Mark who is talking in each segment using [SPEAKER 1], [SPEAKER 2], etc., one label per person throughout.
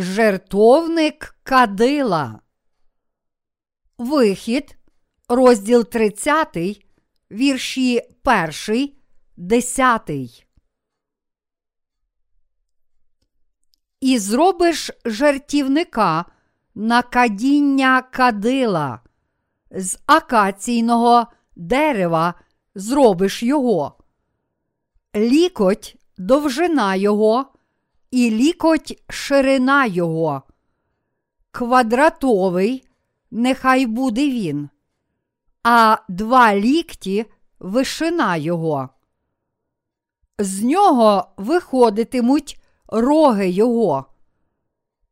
[SPEAKER 1] Жертовник Кадила. Вихід, розділ 30, вірші 1, 10. І зробиш жертівника на кадіння кадила, з акаційного дерева зробиш його. Лікоть довжина його і лікоть ширина його. Квадратовий нехай буде він, а два лікті вишина його. З нього виходитимуть роги його,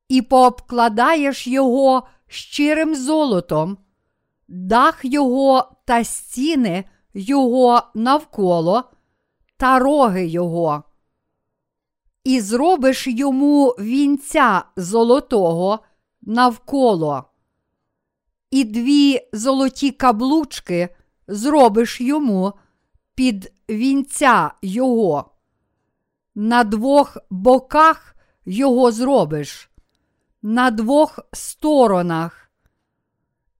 [SPEAKER 1] і пообкладаєш його щирим золотом, дах його та стіни його навколо та роги його і зробиш йому вінця золотого навколо, і дві золоті каблучки зробиш йому під вінця його. На двох боках його зробиш, на двох сторонах.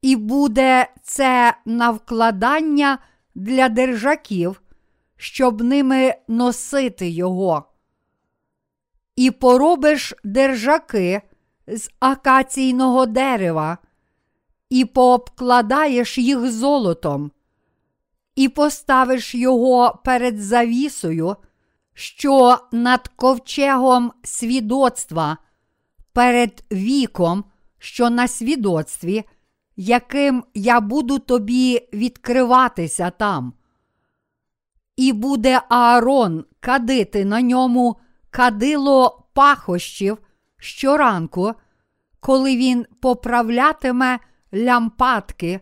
[SPEAKER 1] І буде це на вкладання для держаків, щоб ними носити його і поробиш держаки з акаційного дерева, і пообкладаєш їх золотом, і поставиш його перед завісою, що над ковчегом свідоцтва, перед віком, що на свідоцтві, яким я буду тобі відкриватися там. І буде Аарон кадити на ньому кадило пахощів щоранку, коли він поправлятиме лямпадки,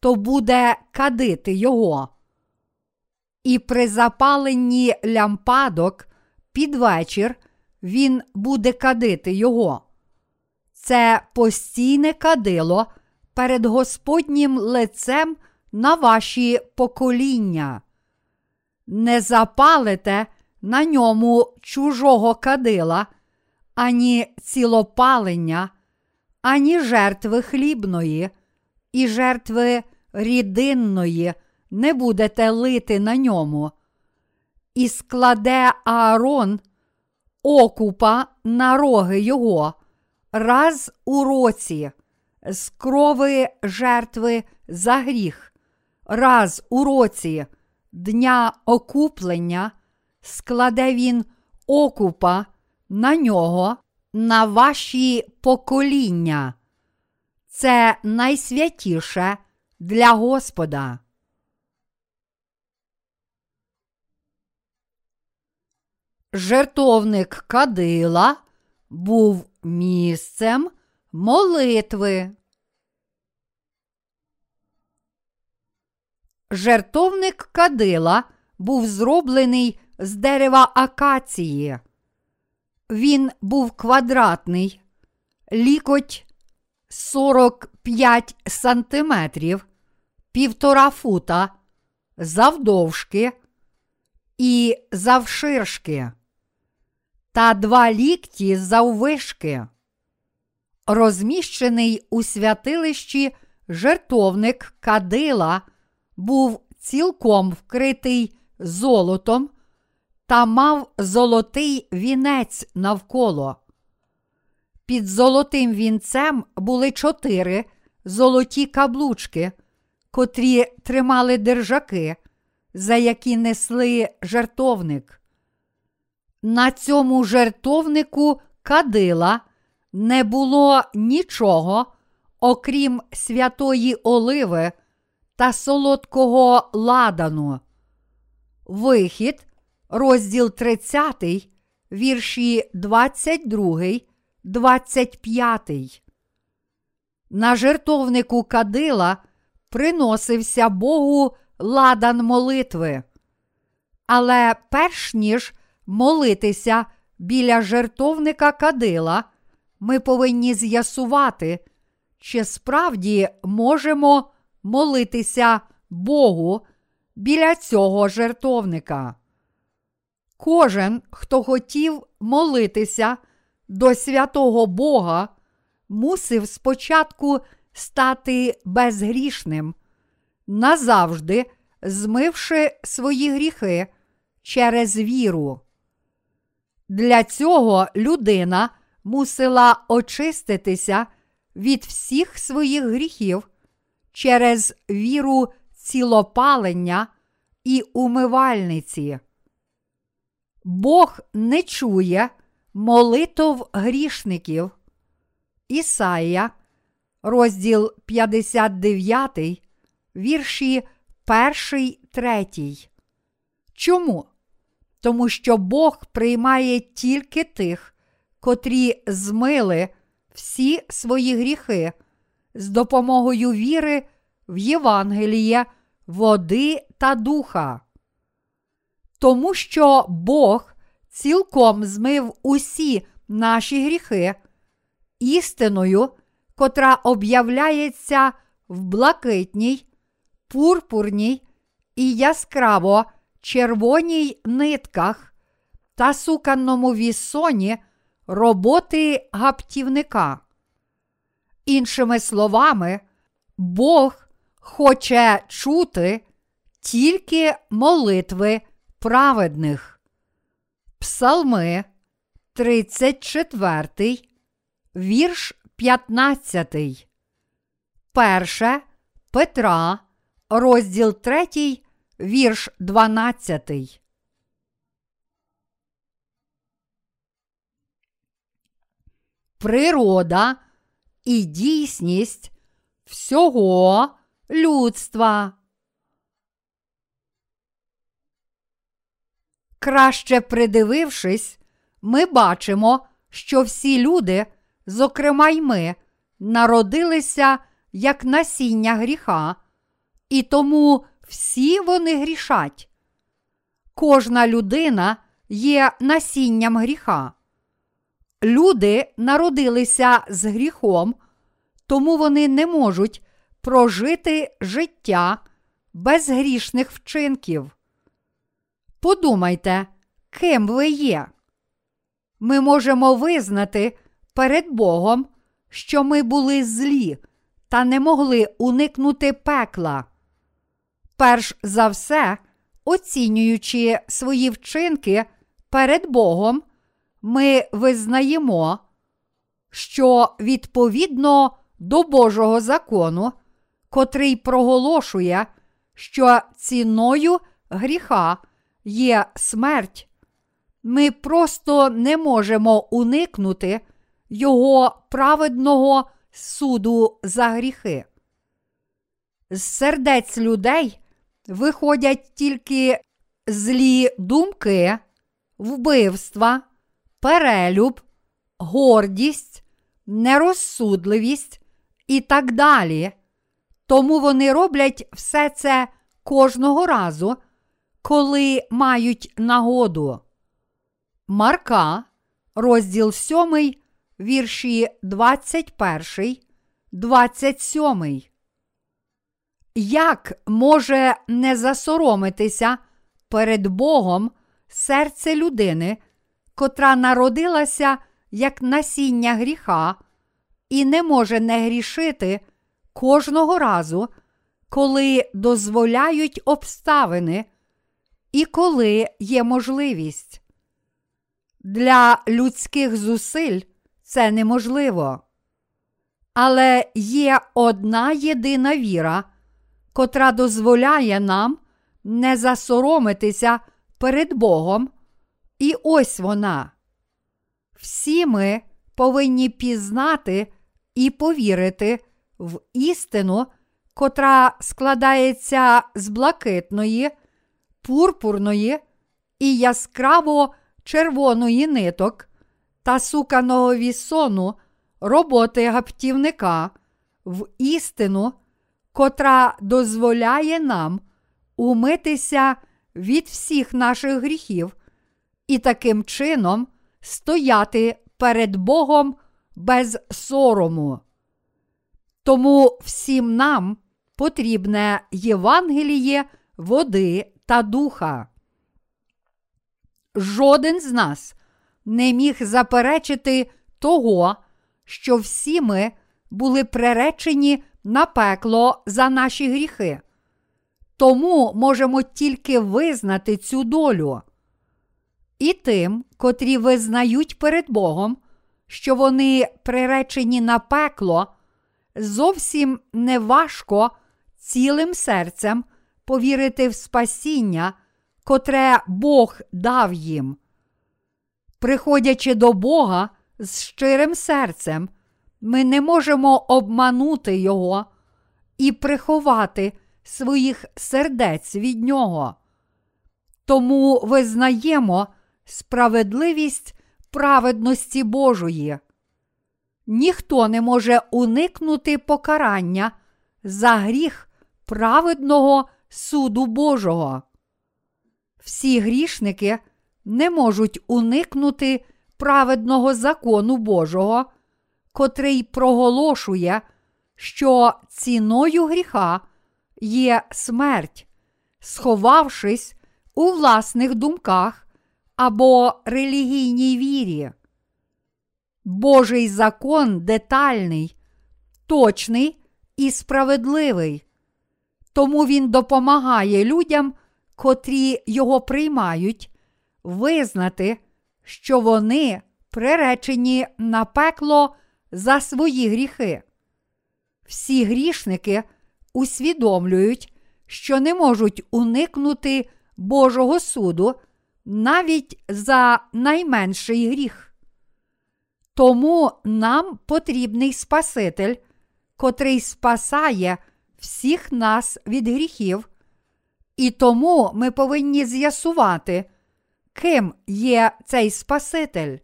[SPEAKER 1] то буде кадити його. І при запаленні лямпадок під вечір він буде кадити його. Це постійне кадило перед Господнім лицем на ваші покоління. Не запалите на ньому чужого кадила, ані цілопалення, ані жертви хлібної, і жертви рідинної не будете лити на ньому. І складе Аарон окупа на роги його раз у році, з крови жертви за гріх, раз у році дня окуплення складе він окупа на нього, на ваші покоління. Це найсвятіше для Господа. Жертовник Кадила був місцем молитви. Жертовник Кадила був зроблений з дерева акації. Він був квадратний, лікоть 45 сантиметрів, півтора фута, завдовжки і завширшки, та два лікті заввишки. Розміщений у святилищі жертовник Кадила був цілком вкритий золотом та мав золотий вінець навколо. Під золотим вінцем були чотири золоті каблучки, котрі тримали держаки, за які несли жертовник. На цьому жертовнику кадила не було нічого, окрім святої оливи та солодкого ладану. Вихід, розділ 30, вірші 22, 25. На жертовнику кадила приносився Богу ладан молитви. Але перш ніж молитися біля жертовника кадила, ми повинні з'ясувати, чи справді можемо молитися Богу біля цього жертовника. Кожен, хто хотів молитися до святого Бога, мусив спочатку стати безгрішним, назавжди змивши свої гріхи через віру. Для цього людина мусила очиститися від всіх своїх гріхів через віру цілопалення і умивальниці. Бог не чує молитов грішників. Ісая, розділ 59, вірші 1, 3. Чому? Тому що Бог приймає тільки тих, котрі змили всі свої гріхи з допомогою віри в Євангеліє, води та духа. Тому що Бог цілком змив усі наші гріхи істиною, котра об'являється в блакитній, пурпурній і яскраво червоній нитках та суканному вісоні роботи гаптівника. Іншими словами, Бог хоче чути тільки молитви праведних. Псалми 34, вірш 15. Перше Петра, розділ 3, вірш 12. Природа і дійсність всього людства. Краще придивившись, ми бачимо, що всі люди, зокрема й ми, народилися як насіння гріха, і тому всі вони грішать. Кожна людина є насінням гріха. Люди народилися з гріхом, тому вони не можуть прожити життя без грішних вчинків. Подумайте, ким ви є. Ми можемо визнати перед Богом, що ми були злі та не могли уникнути пекла. Перш за все, оцінюючи свої вчинки перед Богом, ми визнаємо, що відповідно до Божого закону, котрий проголошує, що ціною гріха є смерть, ми просто не можемо уникнути Його праведного суду за гріхи. З сердець людей виходять тільки злі думки, вбивства, перелюб, гордість, нерозсудливість і так далі. Тому вони роблять все це кожного разу, коли мають нагоду. Марка, розділ 7, вірші 21, 27. Як може не засоромитися перед Богом серце людини, котра народилася як насіння гріха, і не може не грішити кожного разу, коли дозволяють обставини і коли є можливість? Для людських зусиль це неможливо. Але є одна єдина віра, котра дозволяє нам не засоромитися перед Богом, і ось вона. Всі ми повинні пізнати і повірити в істину, котра складається з блакитної, пурпурної і яскраво червоної ниток та суканого вісону роботи гаптівника в істину, котра дозволяє нам умитися від всіх наших гріхів і таким чином стояти перед Богом без сорому. Тому всім нам потрібне Євангеліє води та духа. Жоден з нас не міг заперечити того, що всі ми були приречені на пекло за наші гріхи. Тому можемо тільки визнати цю долю. І тим, котрі визнають перед Богом, що вони приречені на пекло, зовсім не важко цілим серцем повірити в спасіння, котре Бог дав їм. Приходячи до Бога з щирим серцем, ми не можемо обманути Його і приховати своїх сердець від Нього. Тому визнаємо справедливість праведності Божої. Ніхто не може уникнути покарання за гріх праведного суду Божого. Всі грішники не можуть уникнути праведного закону Божого, котрий проголошує, що ціною гріха є смерть, сховавшись у власних думках або релігійній вірі. Божий закон детальний, точний і справедливий, тому він допомагає людям, котрі його приймають, визнати, що вони приречені на пекло за свої гріхи. Всі грішники усвідомлюють, що не можуть уникнути Божого суду навіть за найменший гріх. Тому нам потрібний Спаситель, котрий спасає всіх нас від гріхів, і тому ми повинні з'ясувати, ким є цей Спаситель.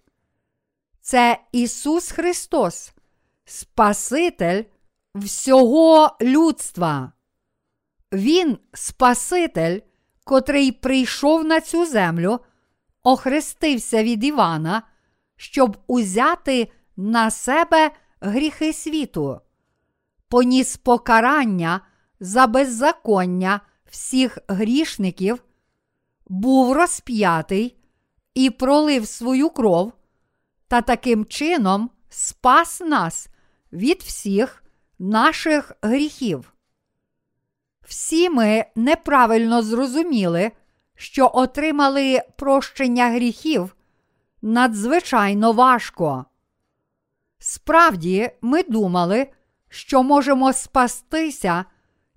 [SPEAKER 1] Це Ісус Христос, Спаситель всього людства. Він Спаситель, котрий прийшов на цю землю, охрестився від Івана, щоб узяти на себе гріхи світу, поніс покарання за беззаконня всіх грішників, був розп'ятий і пролив свою кров, та таким чином спас нас від всіх наших гріхів. Всі ми неправильно зрозуміли, що отримали прощення гріхів надзвичайно важко. Справді, ми думали, що можемо спастися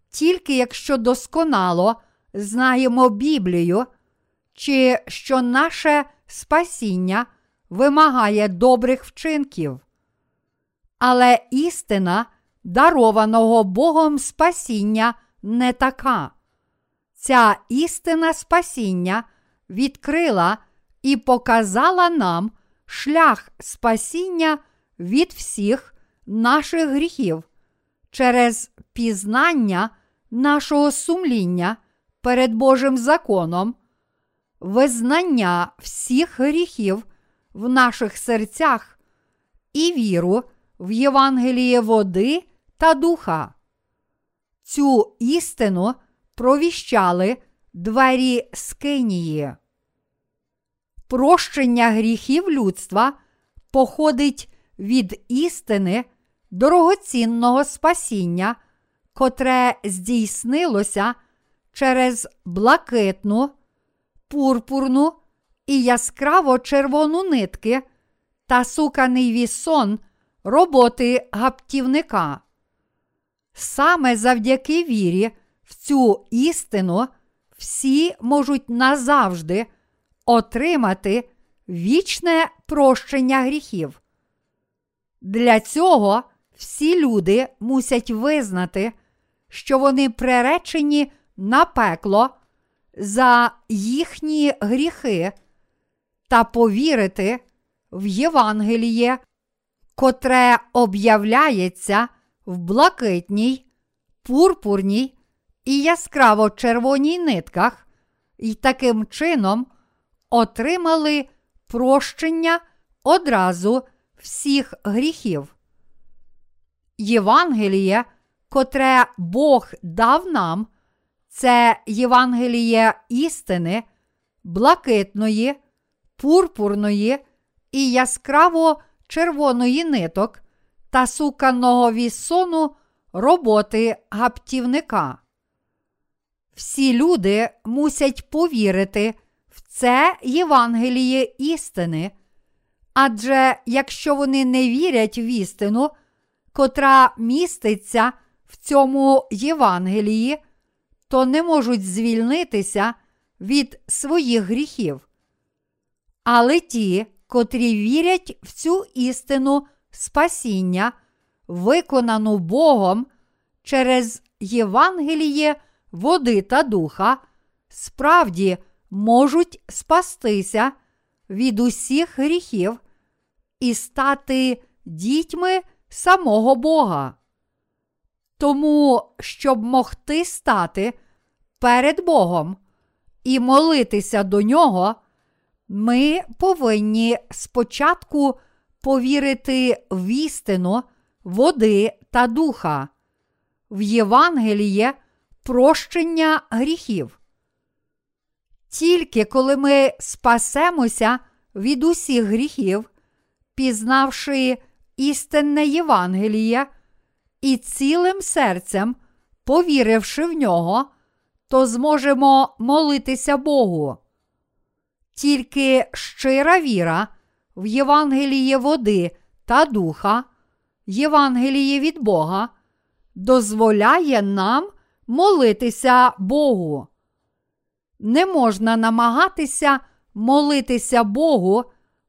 [SPEAKER 1] тільки якщо досконало знаємо Біблію, чи що наше спасіння вимагає добрих вчинків. Але істина дарованого Богом спасіння не така. Ця істина спасіння відкрила і показала нам шлях спасіння від всіх наших гріхів через пізнання нашого сумління перед Божим законом, визнання всіх гріхів в наших серцях і віру в Євангеліє води та духа. Цю істину провіщали двері Скинії. Прощення гріхів людства походить від істини дорогоцінного спасіння, котре здійснилося через блакитну, пурпурну і яскраво червону нитки та суканий вісон роботи гаптівника. Саме завдяки вірі в цю істину всі можуть назавжди отримати вічне прощення гріхів. Для цього всі люди мусять визнати, що вони приречені на пекло за їхні гріхи та повірити в Євангеліє, котре об'являється в блакитній, пурпурній і яскраво червоній нитках, і таким чином отримали прощення одразу всіх гріхів. Євангеліє, котре Бог дав нам, це Євангеліє істини, блакитної, пурпурної і яскраво червоної ниток та суканого вісону роботи гаптівника. Всі люди мусять повірити в це Євангеліє істини, адже якщо вони не вірять в істину, котра міститься в цьому Євангелії, то не можуть звільнитися від своїх гріхів. Але ті, котрі вірять в цю істину спасіння, виконану Богом через Євангеліє води та духа, справді можуть спастися від усіх гріхів і стати дітьми самого Бога. Тому, щоб могти стати перед Богом і молитися до Нього, ми повинні спочатку повірити в істину води та духа, в Євангеліє прощення гріхів. Тільки коли ми спасемося від усіх гріхів, пізнавши істинне Євангеліє і цілим серцем, повіривши в нього, то зможемо молитися Богу. Тільки щира віра в Євангеліє води та духа, Євангеліє від Бога, дозволяє нам молитися Богу. Не можна намагатися молитися Богу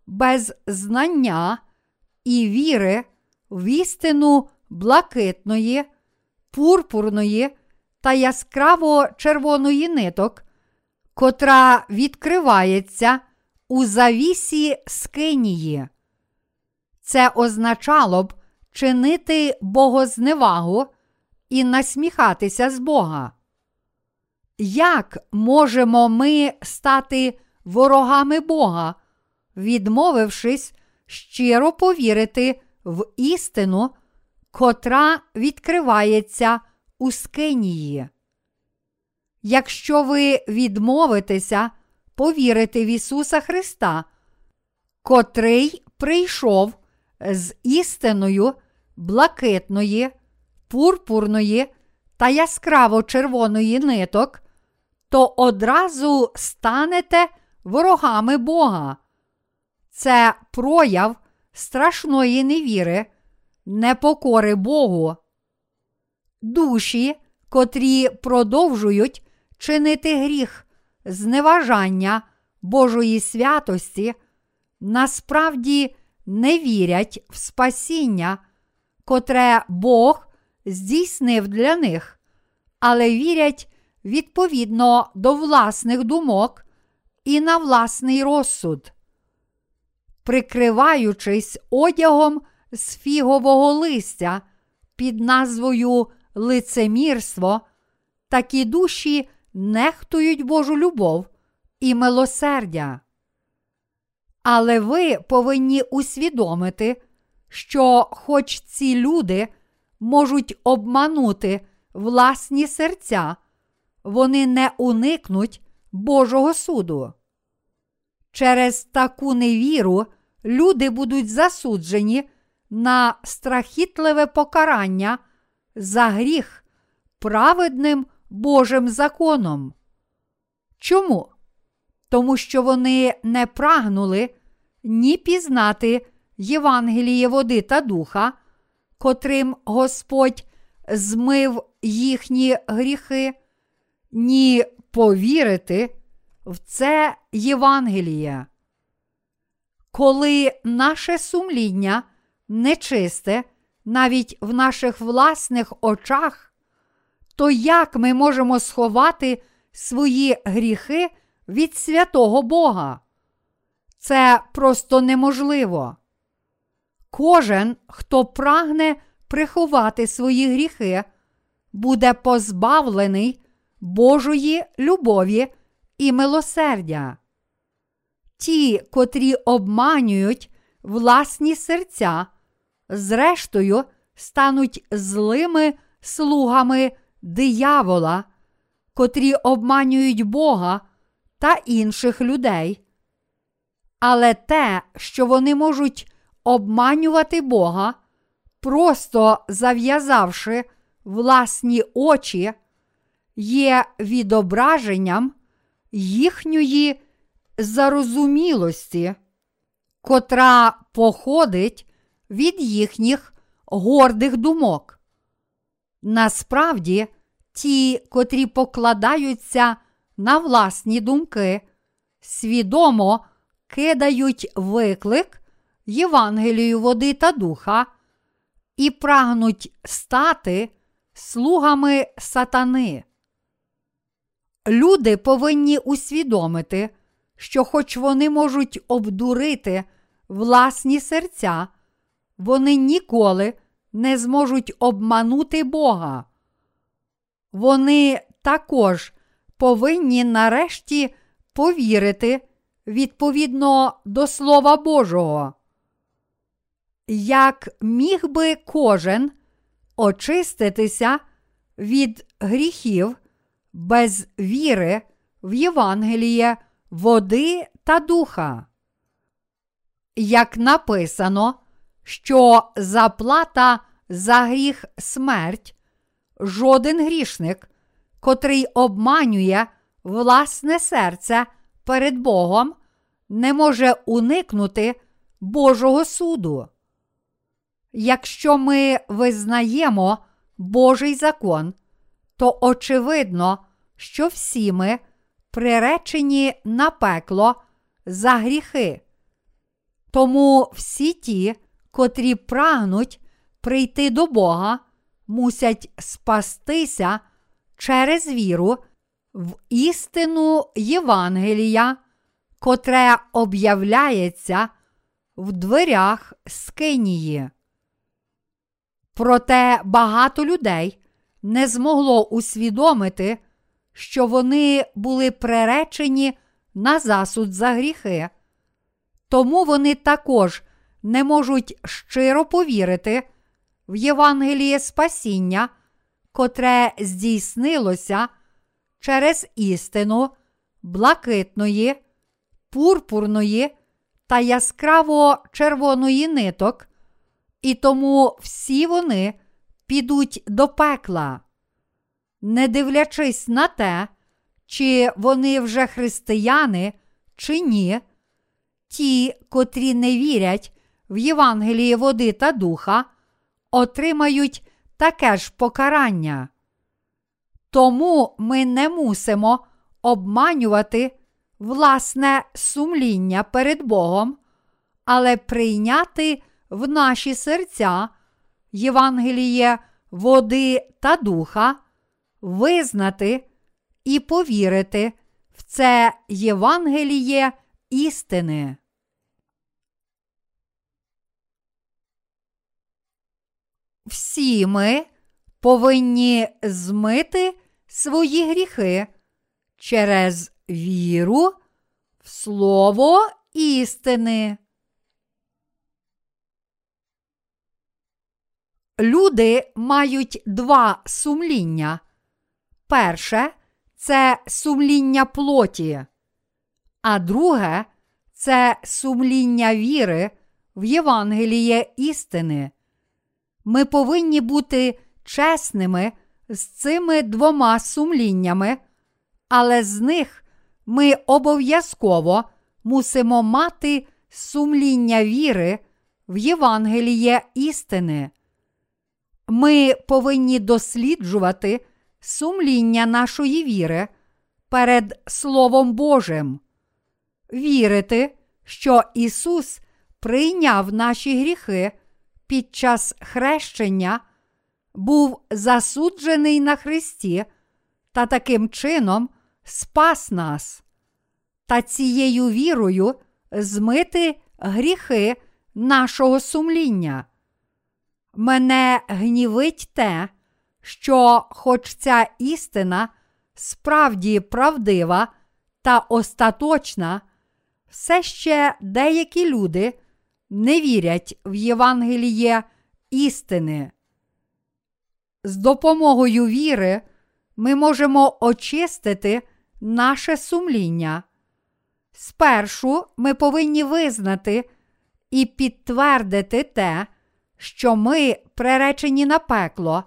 [SPEAKER 1] без знання і віри в істину блакитної, пурпурної та яскраво червоної ниток, котра відкривається у завісі скинії. Це означало б чинити богозневагу і насміхатися з Бога. Як можемо ми стати ворогами Бога, відмовившись щиро повірити в істину, котра відкривається у скинії? Якщо ви відмовитеся повірити в Ісуса Христа, котрий прийшов з істиною блакитної, пурпурної та яскраво червоної ниток, то одразу станете ворогами Бога. Це прояв страшної невіри, непокори Богу. Душі, котрі продовжують чинити гріх, зневажання Божої святості, насправді не вірять в спасіння, котре Бог здійснив для них, але вірять відповідно до власних думок і на власний розсуд. Прикриваючись одягом з фігового листя під назвою лицемірство, такі душі нехтують Божу любов і милосердя. Але ви повинні усвідомити, що, хоч ці люди можуть обманути власні серця, вони не уникнуть Божого суду. Через таку невіру люди будуть засуджені на страхітливе покарання за гріх праведним Божим законом. Чому? Тому що вони не прагнули ні пізнати Євангеліє води та духа, котрим Господь змив їхні гріхи, ні повірити в це Євангеліє. Коли наше сумління нечисте навіть в наших власних очах, то як ми можемо сховати свої гріхи від святого Бога? Це просто неможливо. Кожен, хто прагне приховати свої гріхи, буде позбавлений Божої любові і милосердя. Ті, котрі обманюють власні серця, зрештою стануть злими слугами диявола, котрі обманюють Бога та інших людей. Але те, що вони можуть обманювати Бога, просто зав'язавши власні очі, є відображенням їхньої зарозумілості, котра походить від їхніх гордих думок. Насправді, ті, котрі покладаються на власні думки, свідомо кидають виклик Євангелію води та духа і прагнуть стати слугами сатани. Люди повинні усвідомити, що, хоч вони можуть обдурити власні серця, вони ніколи не зможуть обманути Бога. Вони також повинні нарешті повірити відповідно до Слова Божого. Як міг би кожен очиститися від гріхів без віри в Євангеліє води та духа? Як написано, що заплата за гріх смерть, жоден грішник, котрий обманює власне серце перед Богом, не може уникнути Божого суду. Якщо ми визнаємо Божий закон, то очевидно, що всі ми приречені на пекло за гріхи. Тому всі ті, котрі прагнуть прийти до Бога, мусять спастися через віру в істину Євангелія, котре об'являється в дверях Скинії. Проте багато людей не змогло усвідомити, що вони були приречені на засуд за гріхи, тому вони також не можуть щиро повірити в Євангеліє Спасіння, котре здійснилося через істину блакитної, пурпурної та яскраво червоної ниток, і тому всі вони підуть до пекла. Не дивлячись на те, чи вони вже християни, чи ні, ті, котрі не вірять в Євангеліє води та духа, отримають таке ж покарання. Тому ми не мусимо обманювати власне сумління перед Богом, але прийняти в наші серця Євангеліє води та духа, визнати і повірити в це Євангеліє істини. Всі ми повинні змити свої гріхи через віру в Слово істини. Люди мають два сумління. Перше це сумління плоті, а друге це сумління віри в Євангеліє істини. Ми повинні бути чесними з цими двома сумліннями, але з них ми обов'язково мусимо мати сумління віри в Євангеліє істини. Ми повинні досліджувати сумління нашої віри перед Словом Божим, вірити, що Ісус прийняв наші гріхи під час хрещення, був засуджений на Христі та таким чином спас нас, та цією вірою змити гріхи нашого сумління. Мене гнівить те, що, хоч ця істина справді правдива та остаточна, все ще деякі люди не вірять в Євангеліє істини. З допомогою віри ми можемо очистити наше сумління. Спершу ми повинні визнати і підтвердити те, що ми приречені на пекло,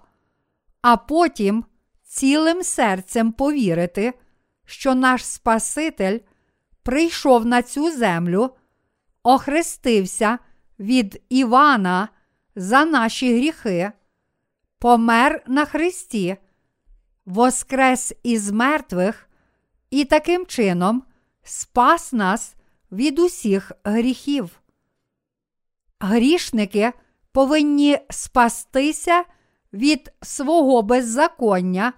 [SPEAKER 1] а потім цілим серцем повірити, що наш Спаситель прийшов на цю землю, охрестився від Івана за наші гріхи, помер на Христі, воскрес із мертвих і таким чином спас нас від усіх гріхів. Грішники повинні спастися від свого беззаконня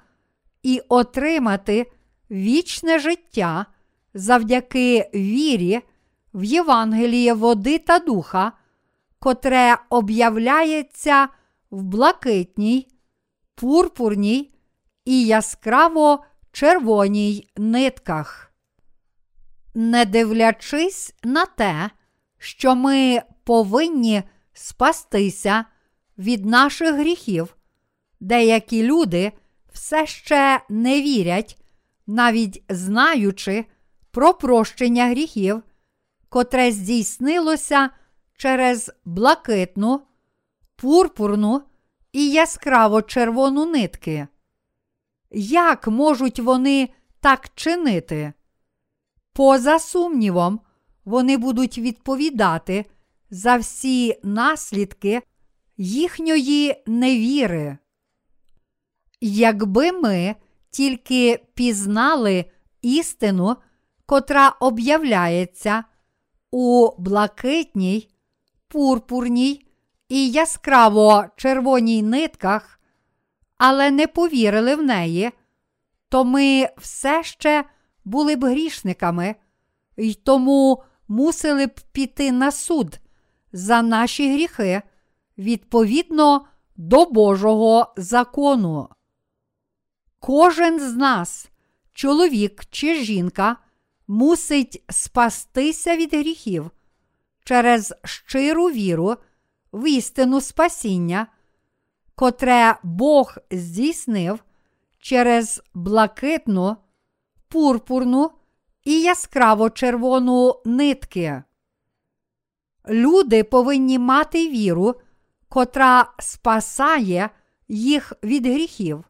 [SPEAKER 1] і отримати вічне життя завдяки вірі в Євангеліє води та духа, котре об'являється в блакитній, пурпурній і яскраво червоній нитках. Не дивлячись на те, що ми повинні спастися від наших гріхів, деякі люди все ще не вірять, навіть знаючи про прощення гріхів, котре здійснилося через блакитну, пурпурну і яскраво червону нитки. Як можуть вони так чинити? Поза сумнівом, вони будуть відповідати за всі наслідки їхньої невіри. Якби ми тільки пізнали істину, котра об'являється у блакитній, пурпурній і яскраво червоній нитках, але не повірили в неї, то ми все ще були б грішниками й тому мусили б піти на суд за наші гріхи відповідно до Божого закону. Кожен з нас, чоловік чи жінка, мусить спастися від гріхів через щиру віру в істину спасіння, котре Бог здійснив через блакитну, пурпурну і яскраво червону нитки. Люди повинні мати віру, котра спасає їх від гріхів.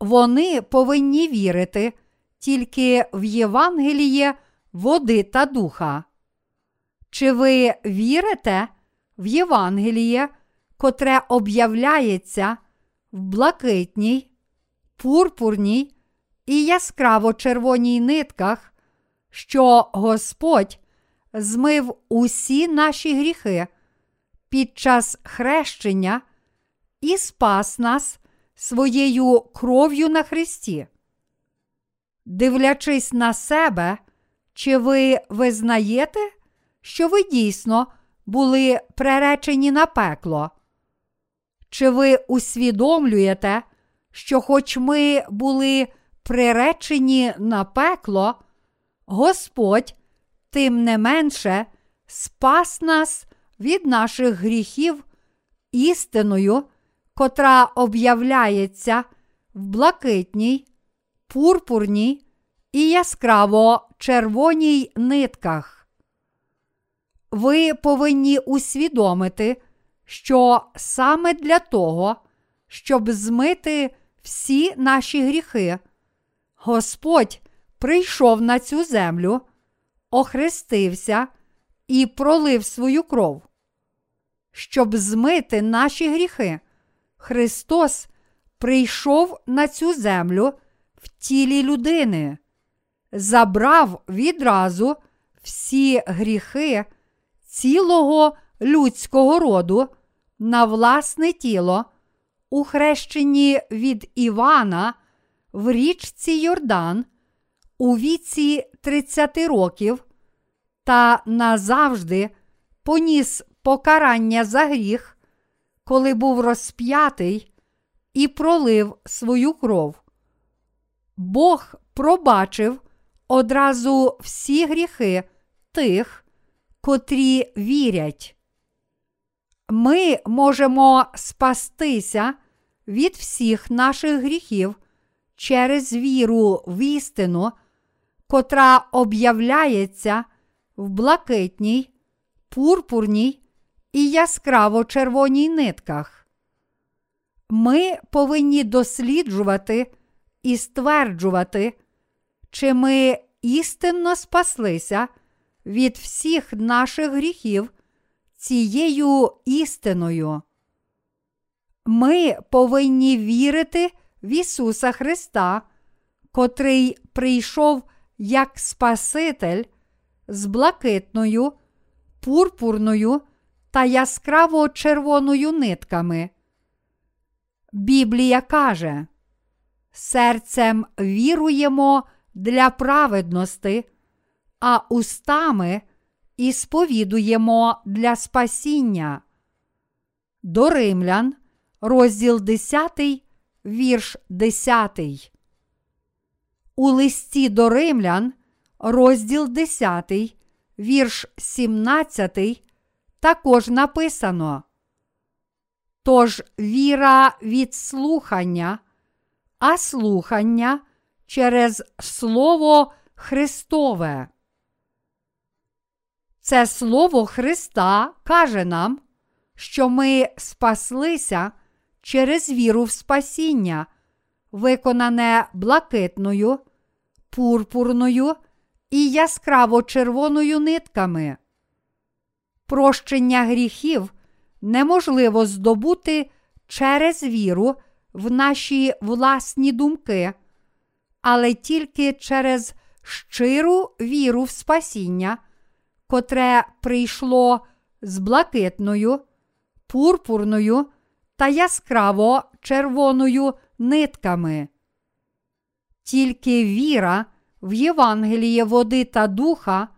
[SPEAKER 1] Вони повинні вірити тільки в Євангеліє води та духа. Чи ви вірите в Євангеліє, котре об'являється в блакитній, пурпурній і яскраво червоній нитках, що Господь змив усі наші гріхи під час хрещення і спас нас своєю кров'ю на Христі. Дивлячись на себе, чи ви визнаєте, що ви дійсно були приречені на пекло? Чи ви усвідомлюєте, що, хоч ми були приречені на пекло, Господь, тим не менше, спас нас від наших гріхів істиною, котра об'являється в блакитній, пурпурній і яскраво червоній нитках. Ви повинні усвідомити, що саме для того, щоб змити всі наші гріхи, Господь прийшов на цю землю, охрестився і пролив свою кров. Щоб змити наші гріхи, Христос прийшов на цю землю в тілі людини, забрав відразу всі гріхи цілого людського роду на власне тіло, у хрещенні від Івана в річці Йордан у віці 30 років та назавжди поніс покарання за гріх, коли був розп'ятий і пролив свою кров. Бог пробачив одразу всі гріхи тих, котрі вірять. Ми можемо спастися від всіх наших гріхів через віру в істину, котра об'являється в блакитній, пурпурній і яскраво червоній нитках. Ми повинні досліджувати і стверджувати, чи ми істинно спаслися від всіх наших гріхів цією істиною. Ми повинні вірити в Ісуса Христа, котрий прийшов як Спаситель з блакитною, пурпурною та яскраво червоною нитками. Біблія каже, серцем віруємо для праведності, а устами і сповідуємо для спасіння. До римлян, розділ 10, вірш 10. У листі до римлян, розділ 10, вірш 17, також написано. Тож віра від слухання, а слухання через Слово Христове. Це Слово Христа каже нам, що ми спаслися через віру в спасіння, виконане блакитною, пурпурною і яскраво червоною нитками. Прощення гріхів неможливо здобути через віру в наші власні думки, але тільки через щиру віру в спасіння, котре прийшло з блакитною, пурпурною та яскраво червоною нитками. Тільки віра в Євангеліє води та духа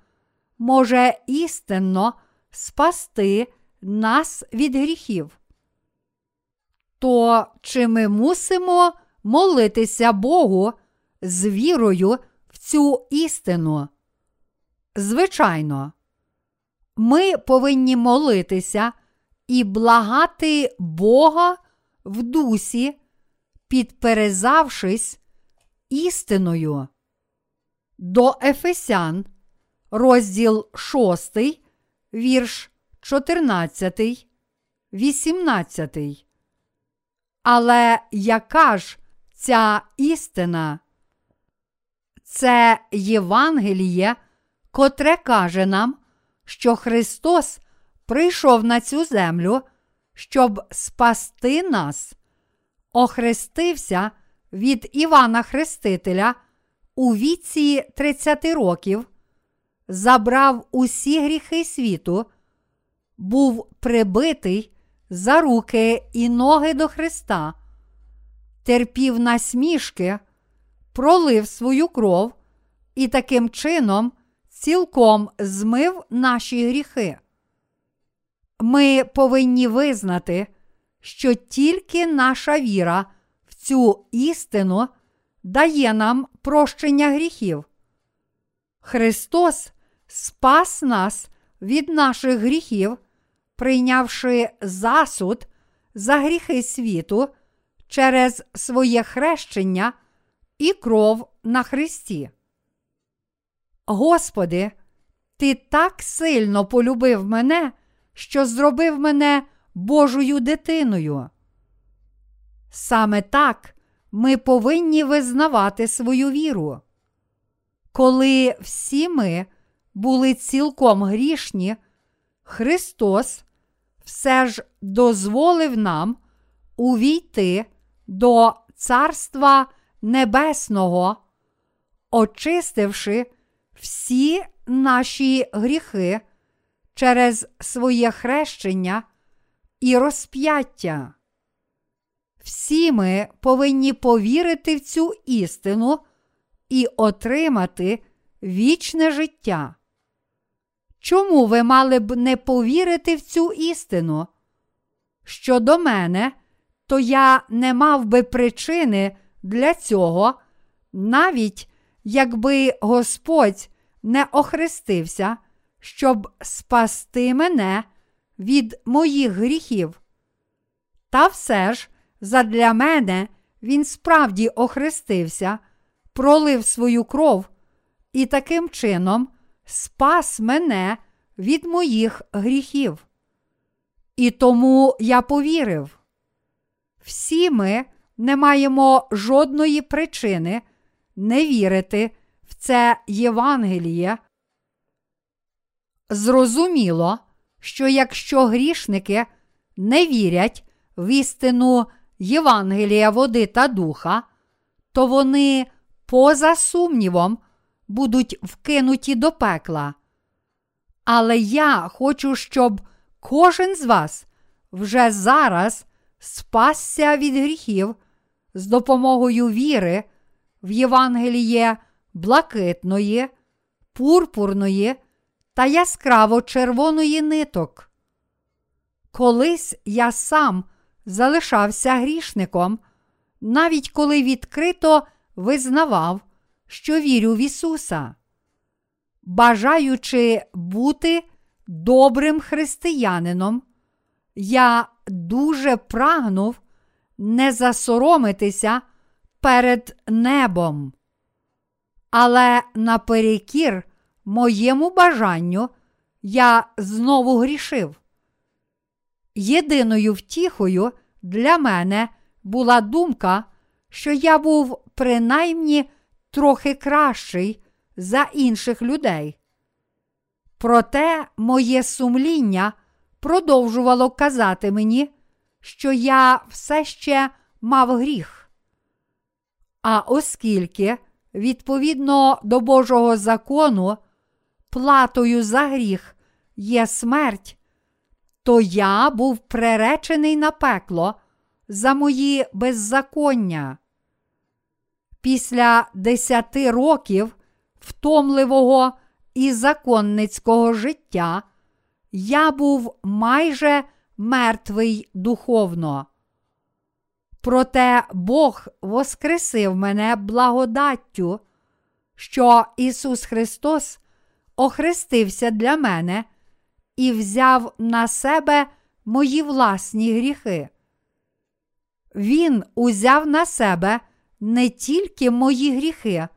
[SPEAKER 1] може істинно спасти нас від гріхів. То чи ми мусимо молитися Богу з вірою в цю істину? Звичайно, ми повинні молитися і благати Бога в дусі, підперезавшись істиною. До Ефесян, розділ 6, вірш 14, 18. Але яка ж ця істина? Це Євангеліє, котре каже нам, що Христос прийшов на цю землю, щоб спасти нас, охрестився від Івана Хрестителя у віці 30 років, забрав усі гріхи світу, був прибитий за руки і ноги до Христа, терпів насмішки, пролив свою кров і таким чином цілком змив наші гріхи. Ми повинні визнати, що тільки наша віра в цю істину дає нам прощення гріхів. Христос спас нас від наших гріхів, прийнявши засуд за гріхи світу через своє хрещення і кров на Христі. Господи, Ти так сильно полюбив мене, що зробив мене Божою дитиною. Саме так ми повинні визнавати свою віру. Коли всі ми були цілком грішні, Христос все ж дозволив нам увійти до Царства Небесного, очистивши всі наші гріхи через своє хрещення і розп'яття. Всі ми повинні повірити в цю істину і отримати вічне життя. Чому ви мали б не повірити в цю істину? Щодо мене, то я не мав би причини для цього, навіть якби Господь не охрестився, щоб спасти мене від моїх гріхів. Та все ж задля мене він справді охрестився, пролив свою кров і таким чином спас мене від моїх гріхів. І тому я повірив. Всі ми не маємо жодної причини не вірити в це Євангеліє. Зрозуміло, що якщо грішники не вірять в істину Євангелія води та духа, то вони поза сумнівом будуть вкинуті до пекла. Але я хочу, щоб кожен з вас вже зараз спасся від гріхів з допомогою віри в Євангеліє блакитної, пурпурної та яскраво червоної ниток. Колись я сам залишався грішником, навіть коли відкрито визнавав, що вірю в Ісуса. Бажаючи бути добрим християнином, я дуже прагнув не засоромитися перед небом. Але наперекір моєму бажанню я знову грішив. Єдиною втіхою для мене була думка, що я був принаймні трохи кращий за інших людей. Проте моє сумління продовжувало казати мені, що я все ще мав гріх. А оскільки, відповідно до Божого закону, платою за гріх є смерть, то я був преречений на пекло за мої беззаконня. Після десяти років втомливого і законницького життя я був майже мертвий духовно. Проте Бог воскресив мене благодаттю, що Ісус Христос охрестився для мене і взяв на себе мої власні гріхи. Він узяв на себе не тільки мої гріхи,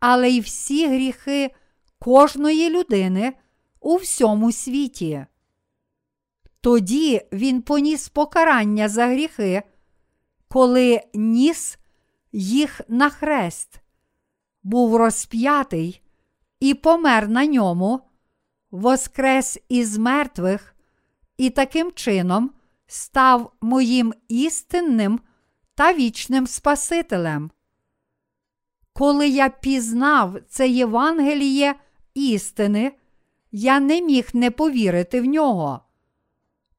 [SPEAKER 1] але й всі гріхи кожної людини у всьому світі. Тоді він поніс покарання за гріхи, коли ніс їх на хрест, був розп'ятий і помер на ньому, воскрес із мертвих, і таким чином став моїм істинним та вічним Спасителем. Коли я пізнав це Євангеліє істини, я не міг не повірити в нього.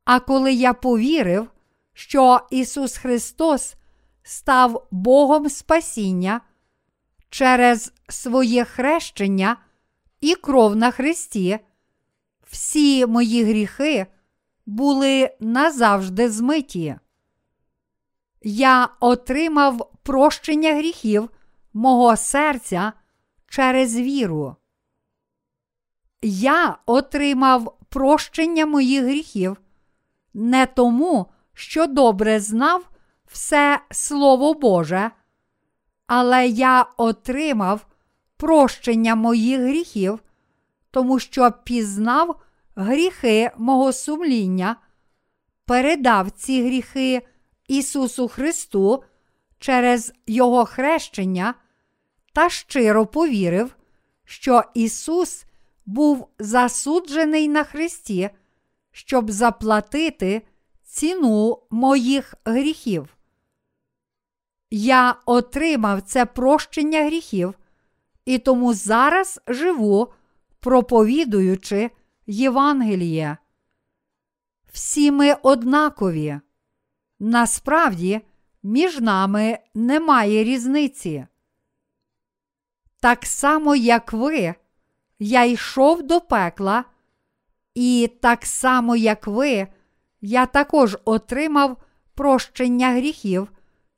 [SPEAKER 1] А коли я повірив, що Ісус Христос став Богом Спасіння через своє хрещення і кров на Христі, всі мої гріхи були назавжди змиті. Я отримав прощення гріхів мого серця через віру. Я отримав прощення моїх гріхів не тому, що добре знав все Слово Боже, але я отримав прощення моїх гріхів, тому що пізнав гріхи мого сумління, передав ці гріхи Ісусу Христу через Його хрещення та щиро повірив, що Ісус був засуджений на Христі, щоб заплатити ціну моїх гріхів. Я отримав це прощення гріхів і тому зараз живу, проповідуючи Євангеліє. Всі ми однакові. Насправді, між нами немає різниці. Так само, як ви, я йшов до пекла, і так само, як ви, я також отримав прощення гріхів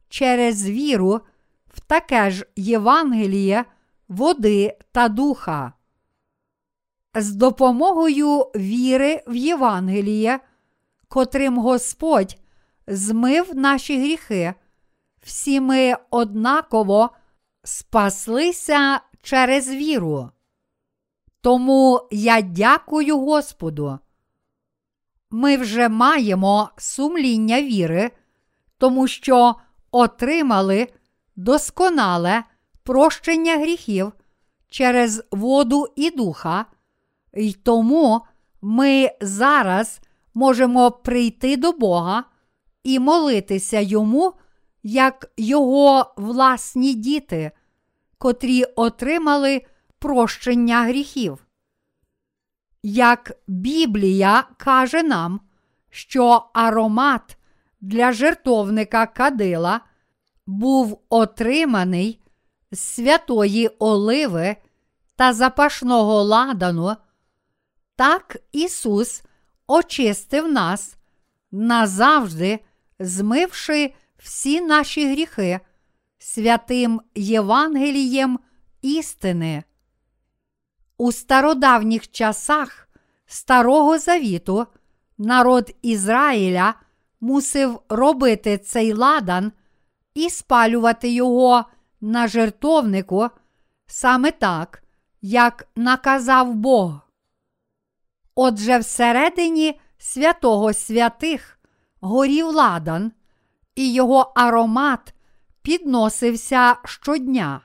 [SPEAKER 1] через віру в таке ж Євангеліє, води та духа. З допомогою віри в Євангеліє, котрим Господь змив наші гріхи, всі ми однаково спаслися через віру. Тому я дякую Господу. Ми вже маємо сумління віри, тому що отримали досконале прощення гріхів через воду і духа, і тому ми зараз можемо прийти до Бога і молитися йому, як Його власні діти, котрі отримали прощення гріхів. Як Біблія каже нам, що аромат для жертовника кадила був отриманий з святої оливи та запашного ладану, так Ісус очистив нас назавжди, змивши всі наші гріхи святим Євангелієм істини. У стародавніх часах Старого Завіту народ Ізраїля мусив робити цей ладан і спалювати його на жертовнику саме так, як наказав Бог. Отже, всередині святого святих горів ладан, і його аромат підносився щодня.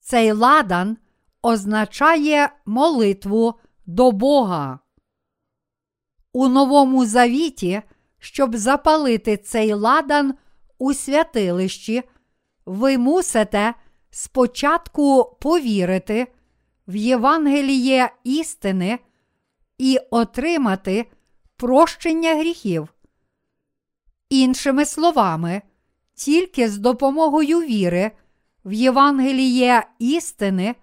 [SPEAKER 1] Цей ладан означає молитву до Бога. У Новому Завіті, щоб запалити цей ладан у святилищі, ви мусите спочатку повірити в Євангеліє істини і отримати прощення гріхів. Іншими словами, тільки з допомогою віри в Євангеліє істини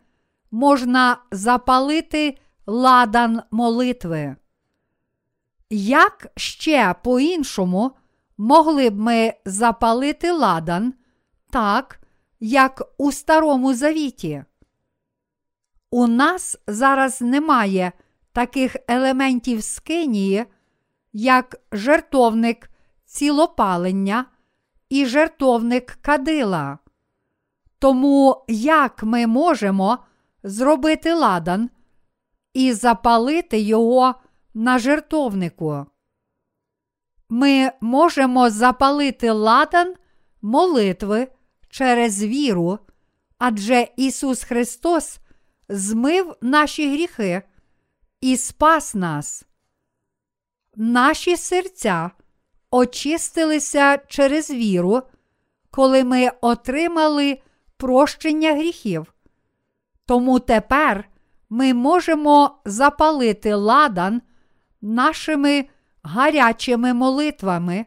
[SPEAKER 1] можна запалити ладан молитви. Як ще по-іншому могли б ми запалити ладан так, як у Старому Завіті? У нас зараз немає таких елементів скинії, як жертовник цілопалення і жертовник кадила. Тому як ми можемо зробити ладан і запалити його на жертовнику? Ми можемо запалити ладан молитви через віру, адже Ісус Христос змив наші гріхи і спас нас. Наші серця очистилися через віру, коли ми отримали прощення гріхів. Тому тепер ми можемо запалити ладан нашими гарячими молитвами,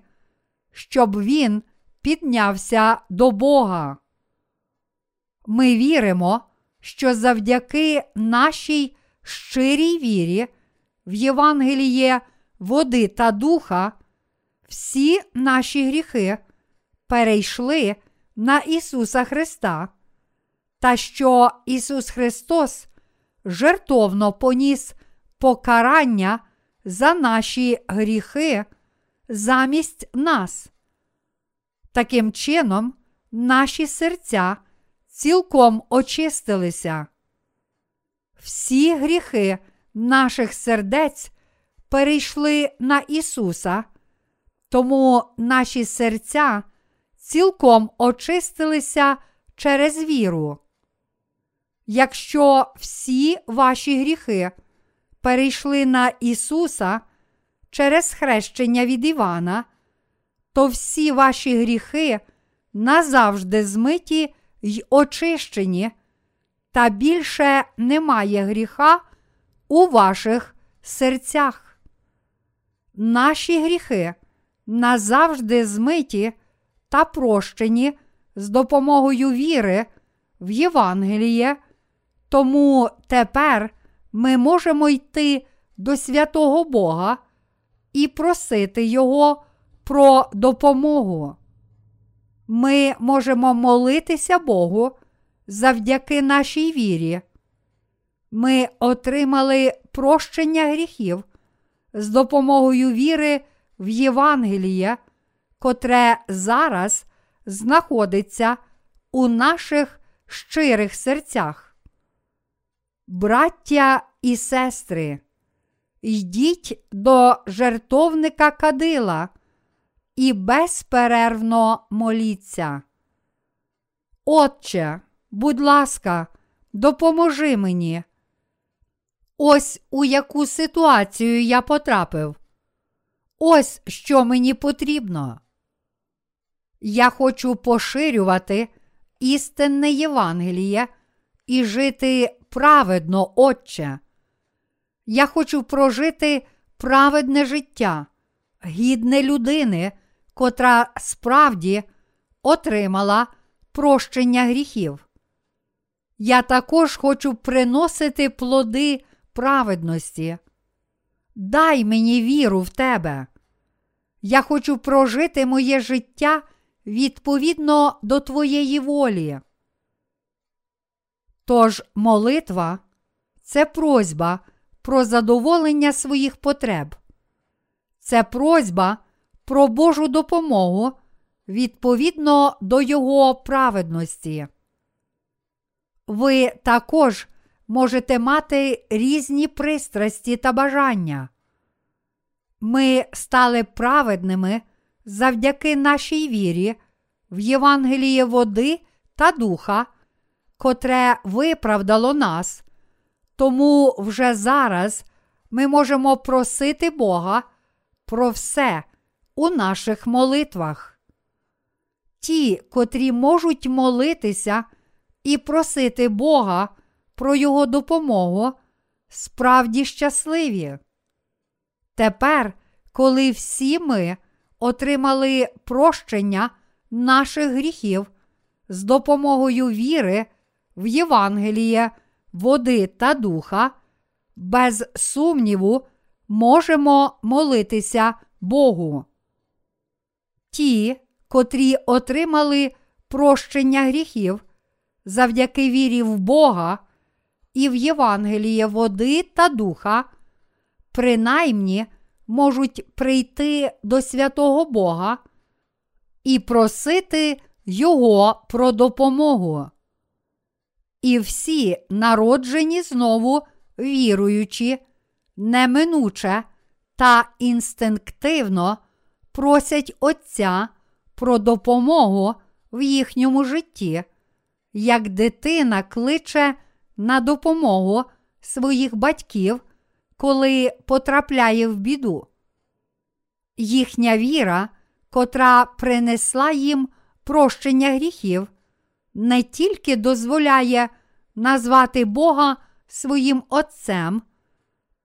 [SPEAKER 1] щоб він піднявся до Бога. Ми віримо, що завдяки нашій щирій вірі в Євангеліє води та духа всі наші гріхи перейшли на Ісуса Христа, та що Ісус Христос жертовно поніс покарання за наші гріхи замість нас. Таким чином, наші серця цілком очистилися. Всі гріхи наших сердець перейшли на Ісуса, тому наші серця цілком очистилися через віру. Якщо всі ваші гріхи перейшли на Ісуса через хрещення від Івана, то всі ваші гріхи назавжди змиті й очищені, та більше немає гріха у ваших серцях. Наші гріхи назавжди змиті та прощені з допомогою віри в Євангеліє, тому тепер ми можемо йти до святого Бога і просити Його про допомогу. Ми можемо молитися Богу завдяки нашій вірі. Ми отримали прощення гріхів з допомогою віри в Євангеліє, котре зараз знаходиться у наших щирих серцях. Браття і сестри, йдіть до жертовника кадила і безперервно моліться. Отче, будь ласка, допоможи мені. Ось у яку ситуацію я потрапив. Ось що мені потрібно. Я хочу поширювати істинне Євангеліє і жити праведно, Отче. Я хочу прожити праведне життя, гідне людини, котра справді отримала прощення гріхів. Я також хочу приносити плоди праведності. Дай мені віру в тебе. Я хочу прожити моє життя відповідно до Твоєї волі. Тож молитва це просьба про задоволення своїх потреб. Це просьба про Божу допомогу відповідно до Його праведності. Ви також можете мати різні пристрасті та бажання. Ми стали праведними завдяки нашій вірі в Євангеліє води та духа, котре виправдало нас, тому вже зараз ми можемо просити Бога про все у наших молитвах. Ті, котрі можуть молитися і просити Бога про Його допомогу, справді щасливі. Тепер, коли всі ми отримали прощення наших гріхів з допомогою віри в Євангеліє, води та духа, без сумніву можемо молитися Богу. Ті, котрі отримали прощення гріхів завдяки вірі в Бога і в Євангеліє води та духа, принаймні можуть прийти до святого Бога і просити Його про допомогу. І всі народжені знову віруючи, неминуче та інстинктивно просять Отця про допомогу в їхньому житті, як дитина кличе на допомогу своїх батьків, коли потрапляє в біду. Їхня віра, котра принесла їм прощення гріхів, не тільки дозволяє назвати Бога своїм Отцем,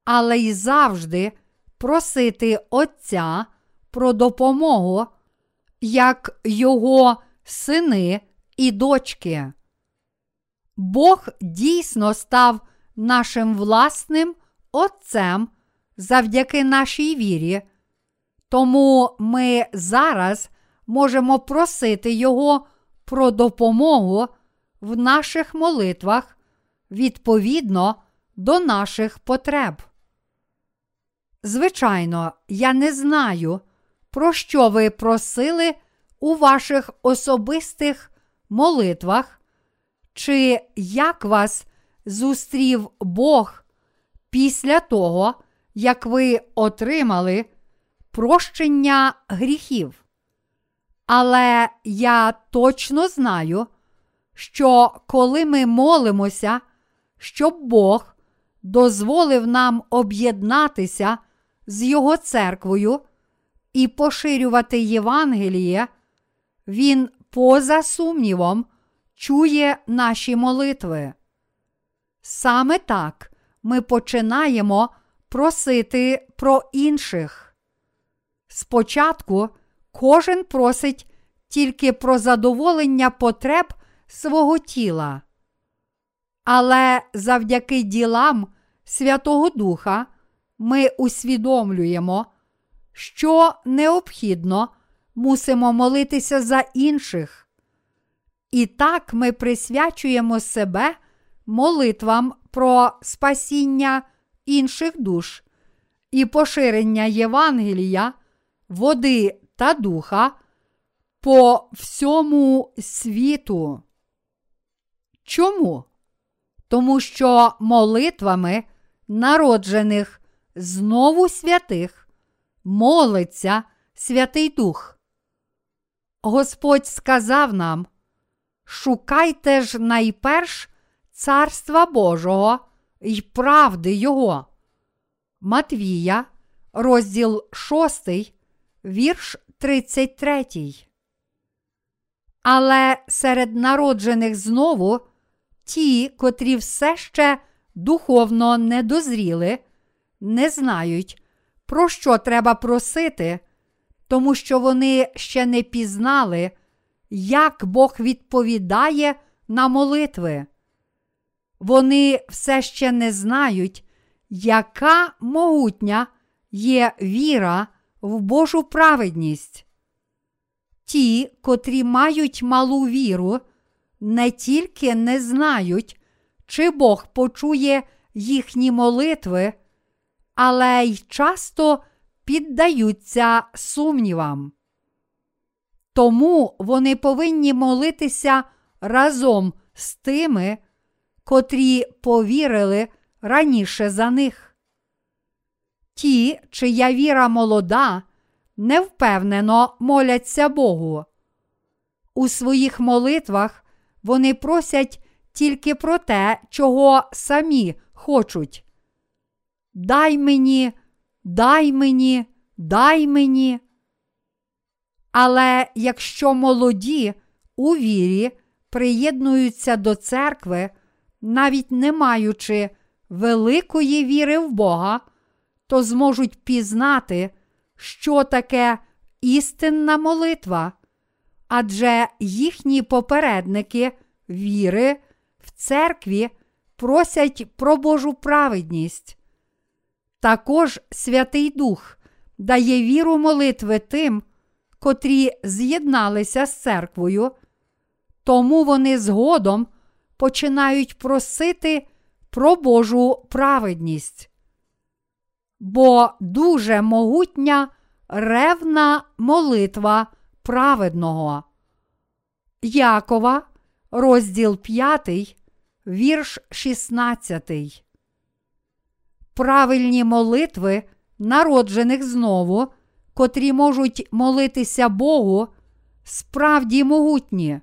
[SPEAKER 1] але й завжди просити Отця про допомогу, як Його сини і дочки. Бог дійсно став нашим власним Отцем завдяки нашій вірі, тому ми зараз можемо просити Його про допомогу в наших молитвах відповідно до наших потреб. Звичайно, я не знаю, про що ви просили у ваших особистих молитвах, чи як вас зустрів Бог після того, як ви отримали прощення гріхів. Але я точно знаю, що коли ми молимося, щоб Бог дозволив нам об'єднатися з Його церквою і поширювати Євангеліє, Він поза сумнівом чує наші молитви. Саме так ми починаємо просити про інших. Спочатку кожен просить тільки про задоволення потреб свого тіла. Але завдяки ділам Святого Духа ми усвідомлюємо, що необхідно мусимо молитися за інших. І так ми присвячуємо себе молитвам про спасіння інших душ і поширення Євангелія, води та духа по всьому світу. Чому? тому що молитвами народжених знову святих молиться Святий Дух. Господь сказав нам: Шукайте ж найперш Царства Божого й правди Його. Матвія, розділ 6, вірш 33. Але серед народжених знову ті, котрі все ще духовно не дозріли, не знають, про що треба просити, тому що вони ще не пізнали, як Бог відповідає на молитви. Вони все ще не знають, яка могутня є віра в Божу праведність. Ті, котрі мають малу віру, не тільки не знають, чи Бог почує їхні молитви, але й часто піддаються сумнівам. Тому вони повинні молитися разом з тими, котрі повірили раніше за них. Ті, чия віра молода, невпевнено моляться Богу. У своїх молитвах вони просять тільки про те, чого самі хочуть. Дай мені, дай мені, дай мені. Але якщо молоді у вірі приєднуються до церкви, навіть не маючи великої віри в Бога, то зможуть пізнати, що таке істинна молитва, адже їхні попередники віри в церкві просять про Божу праведність. Також Святий Дух дає віру молитви тим, котрі з'єдналися з церквою, тому вони згодом починають просити про Божу праведність. Бо дуже могутня ревна молитва праведного. Якова, розділ 5, вірш 16. Правильні молитви народжених знову, котрі можуть молитися Богу, справді могутні.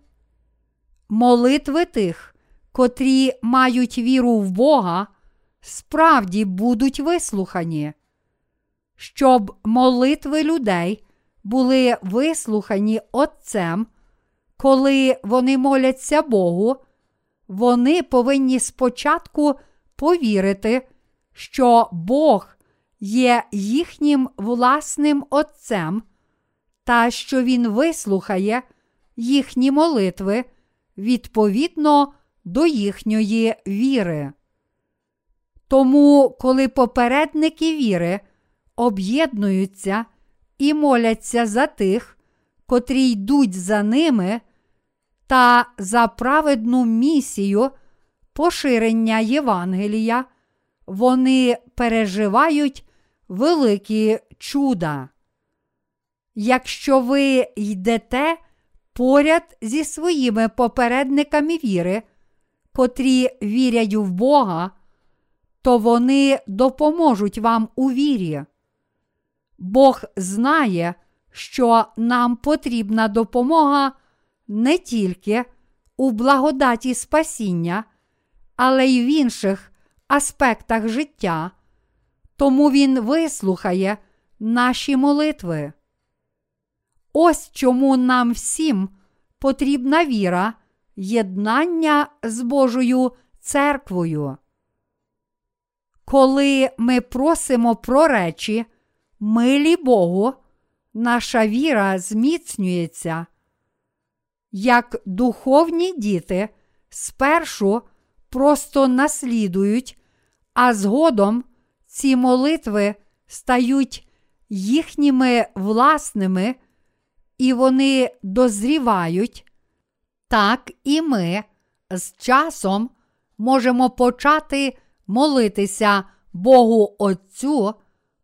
[SPEAKER 1] Молитви тих, котрі мають віру в Бога, справді будуть вислухані. Щоб молитви людей були вислухані Отцем, коли вони моляться Богу, вони повинні спочатку повірити, що Бог є їхнім власним Отцем, та що Він вислухає їхні молитви відповідно до їхньої віри. Тому, коли попередники віри об'єднуються і моляться за тих, котрі йдуть за ними, та за праведну місію поширення Євангелія, вони переживають великі чуда. Якщо ви йдете поряд зі своїми попередниками віри, котрі вірять в Бога, то вони допоможуть вам у вірі. Бог знає, що нам потрібна допомога не тільки у благодаті спасіння, але й в інших аспектах життя, тому Він вислухає наші молитви. Ось чому нам всім потрібна віра, єднання з Божою церквою. Коли ми просимо про речі, милі Богу, наша віра зміцнюється. Як духовні діти спершу просто наслідують, а згодом ці молитви стають їхніми власними, і вони дозрівають, так і ми з часом можемо почати молитися Богу Отцю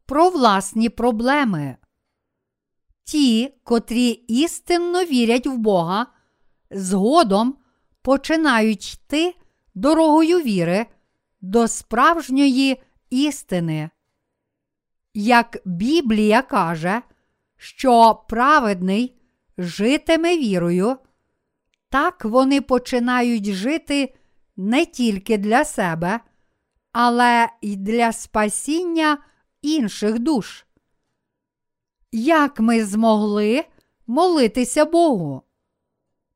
[SPEAKER 1] про власні проблеми. Ті, котрі істинно вірять в Бога, згодом починають йти дорогою віри до справжньої істини. Як Біблія каже, що праведний житиме вірою, так вони починають жити не тільки для себе, але й для спасіння інших душ. Як ми змогли молитися Богу?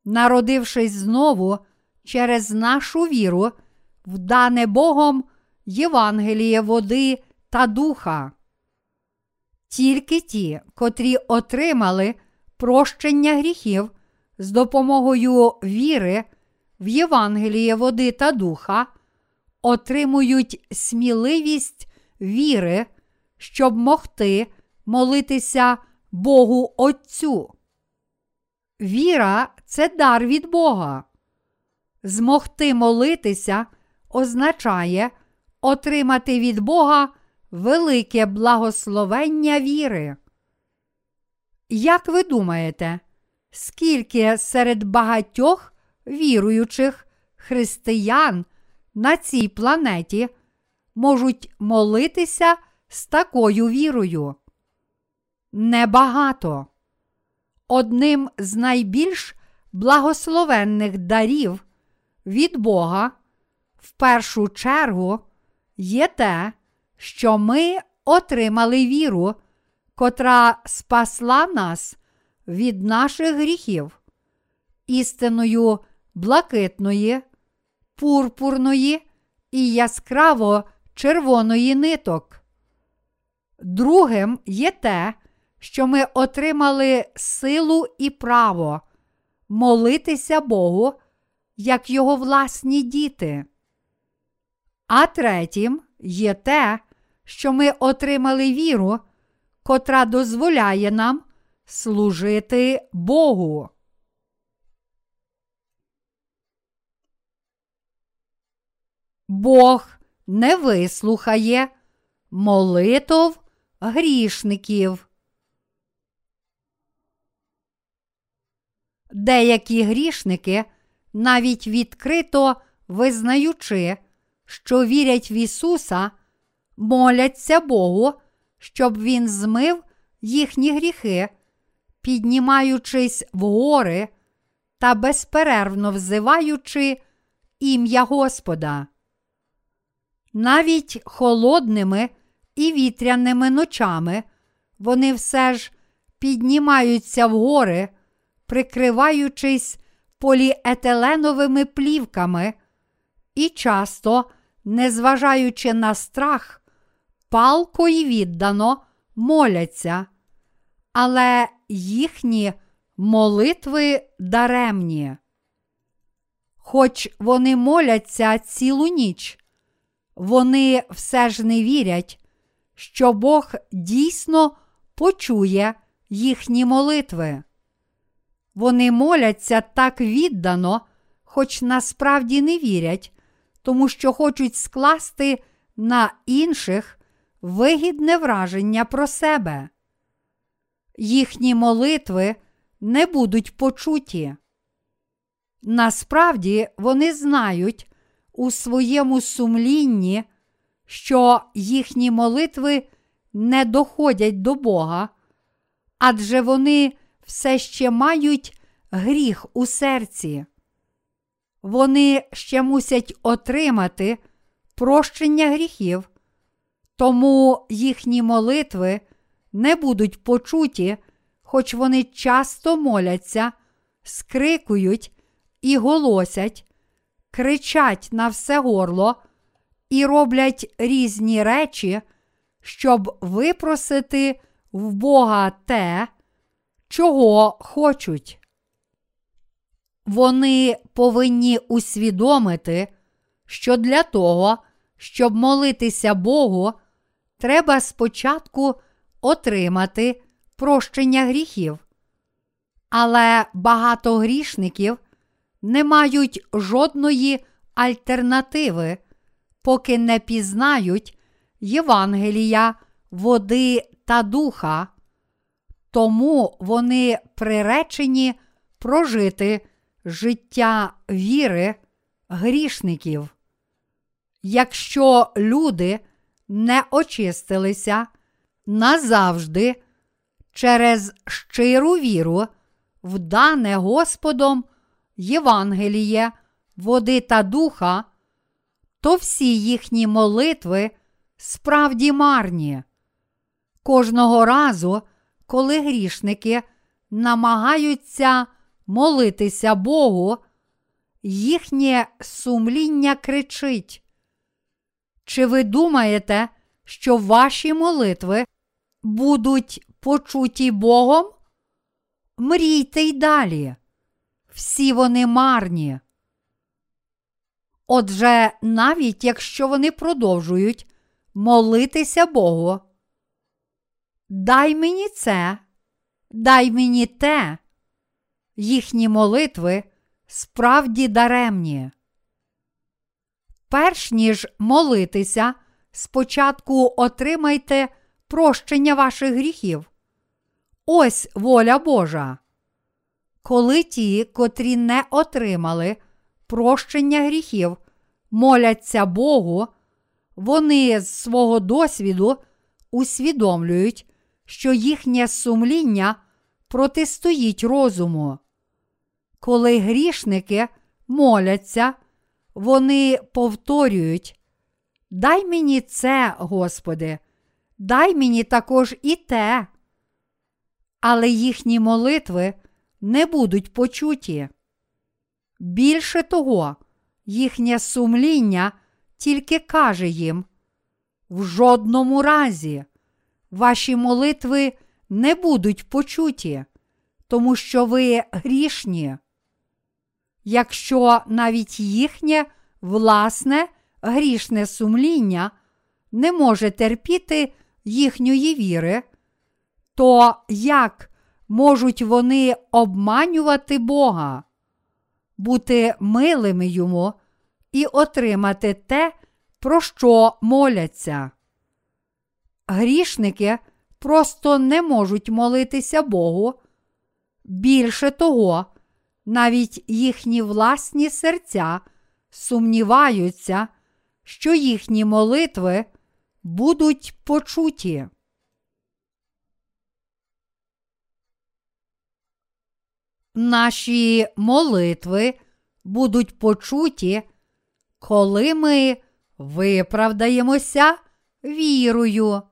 [SPEAKER 1] Народившись знову через нашу віру, в дане Богом Євангеліє води та духа. Тільки ті, котрі отримали прощення гріхів з допомогою віри в Євангеліє води та духа, отримують сміливість віри, щоб могти молитися Богу Отцю. Віра це дар від Бога. Змогти молитися означає отримати від Бога велике благословення віри. Як ви думаєте, скільки серед багатьох віруючих християн на цій планеті можуть молитися з такою вірою? Небагато. Одним з найбільш благословенних дарів від Бога в першу чергу є те, що ми отримали віру, котра спасла нас від наших гріхів, істиною блакитної, пурпурної і яскраво червоної ниток. Другим є те, що ми отримали силу і право молитися Богу, як його власні діти. А третім є те, що ми отримали віру, котра дозволяє нам служити Богу. Бог не вислухає молитов грішників. Деякі грішники, навіть відкрито визнаючи, що вірять в Ісуса, моляться Богу, щоб Він змив їхні гріхи, піднімаючись в гори та безперервно взиваючи ім'я Господа. Навіть холодними і вітряними ночами вони все ж піднімаються в гори, прикриваючись поліетиленовими плівками і часто, незважаючи на страх, палко й віддано моляться, але їхні молитви даремні. Хоч вони моляться цілу ніч, вони все ж не вірять, що Бог дійсно почує їхні молитви. Вони моляться так віддано, хоч насправді не вірять, тому що хочуть скласти на інших вигідне враження про себе. Їхні молитви не будуть почуті. Насправді вони знають у своєму сумлінні, що їхні молитви не доходять до Бога, адже вони все ще мають гріх у серці. Вони ще мусять отримати прощення гріхів, тому їхні молитви не будуть почуті, хоч вони часто моляться, скрикують і голосять, кричать на все горло і роблять різні речі, щоб випросити в Бога те, чого хочуть. Вони повинні усвідомити, що для того, щоб молитися Богу, треба спочатку отримати прощення гріхів. Але багато грішників не мають жодної альтернативи, поки не пізнають Євангелія, води та духа, тому вони приречені прожити життя віри грішників. Якщо люди не очистилися назавжди через щиру віру, в дане Господом Євангеліє, води та духа, то всі їхні молитви справді марні. Кожного разу, коли грішники намагаються молитися Богу, їхнє сумління кричить. Чи ви думаєте, що ваші молитви будуть почуті Богом? Мрійте й далі. Всі вони марні. Отже, навіть якщо вони продовжують молитися Богу, дай мені це, дай мені те, їхні молитви справді даремні. Перш ніж молитися, спочатку отримайте прощення ваших гріхів. Ось воля Божа. Коли ті, котрі не отримали прощення гріхів, моляться Богу, вони з свого досвіду усвідомлюють, що їхнє сумління протистоїть розуму. Коли грішники моляться, вони повторюють: Дай мені це, Господи, дай мені також і те. Але їхні молитви не будуть почуті. Більше того, їхнє сумління тільки каже їм: в жодному разі ваші молитви не будуть почуті, тому що ви грішні. Якщо навіть їхнє власне грішне сумління не може терпіти їхньої віри, то як можуть вони обманювати Бога, бути милими йому і отримати те, про що моляться? Грішники просто не можуть молитися Богу. Більше того, навіть їхні власні серця сумніваються, що їхні молитви будуть почуті. Наші молитви будуть почуті, коли ми виправдаємося вірою.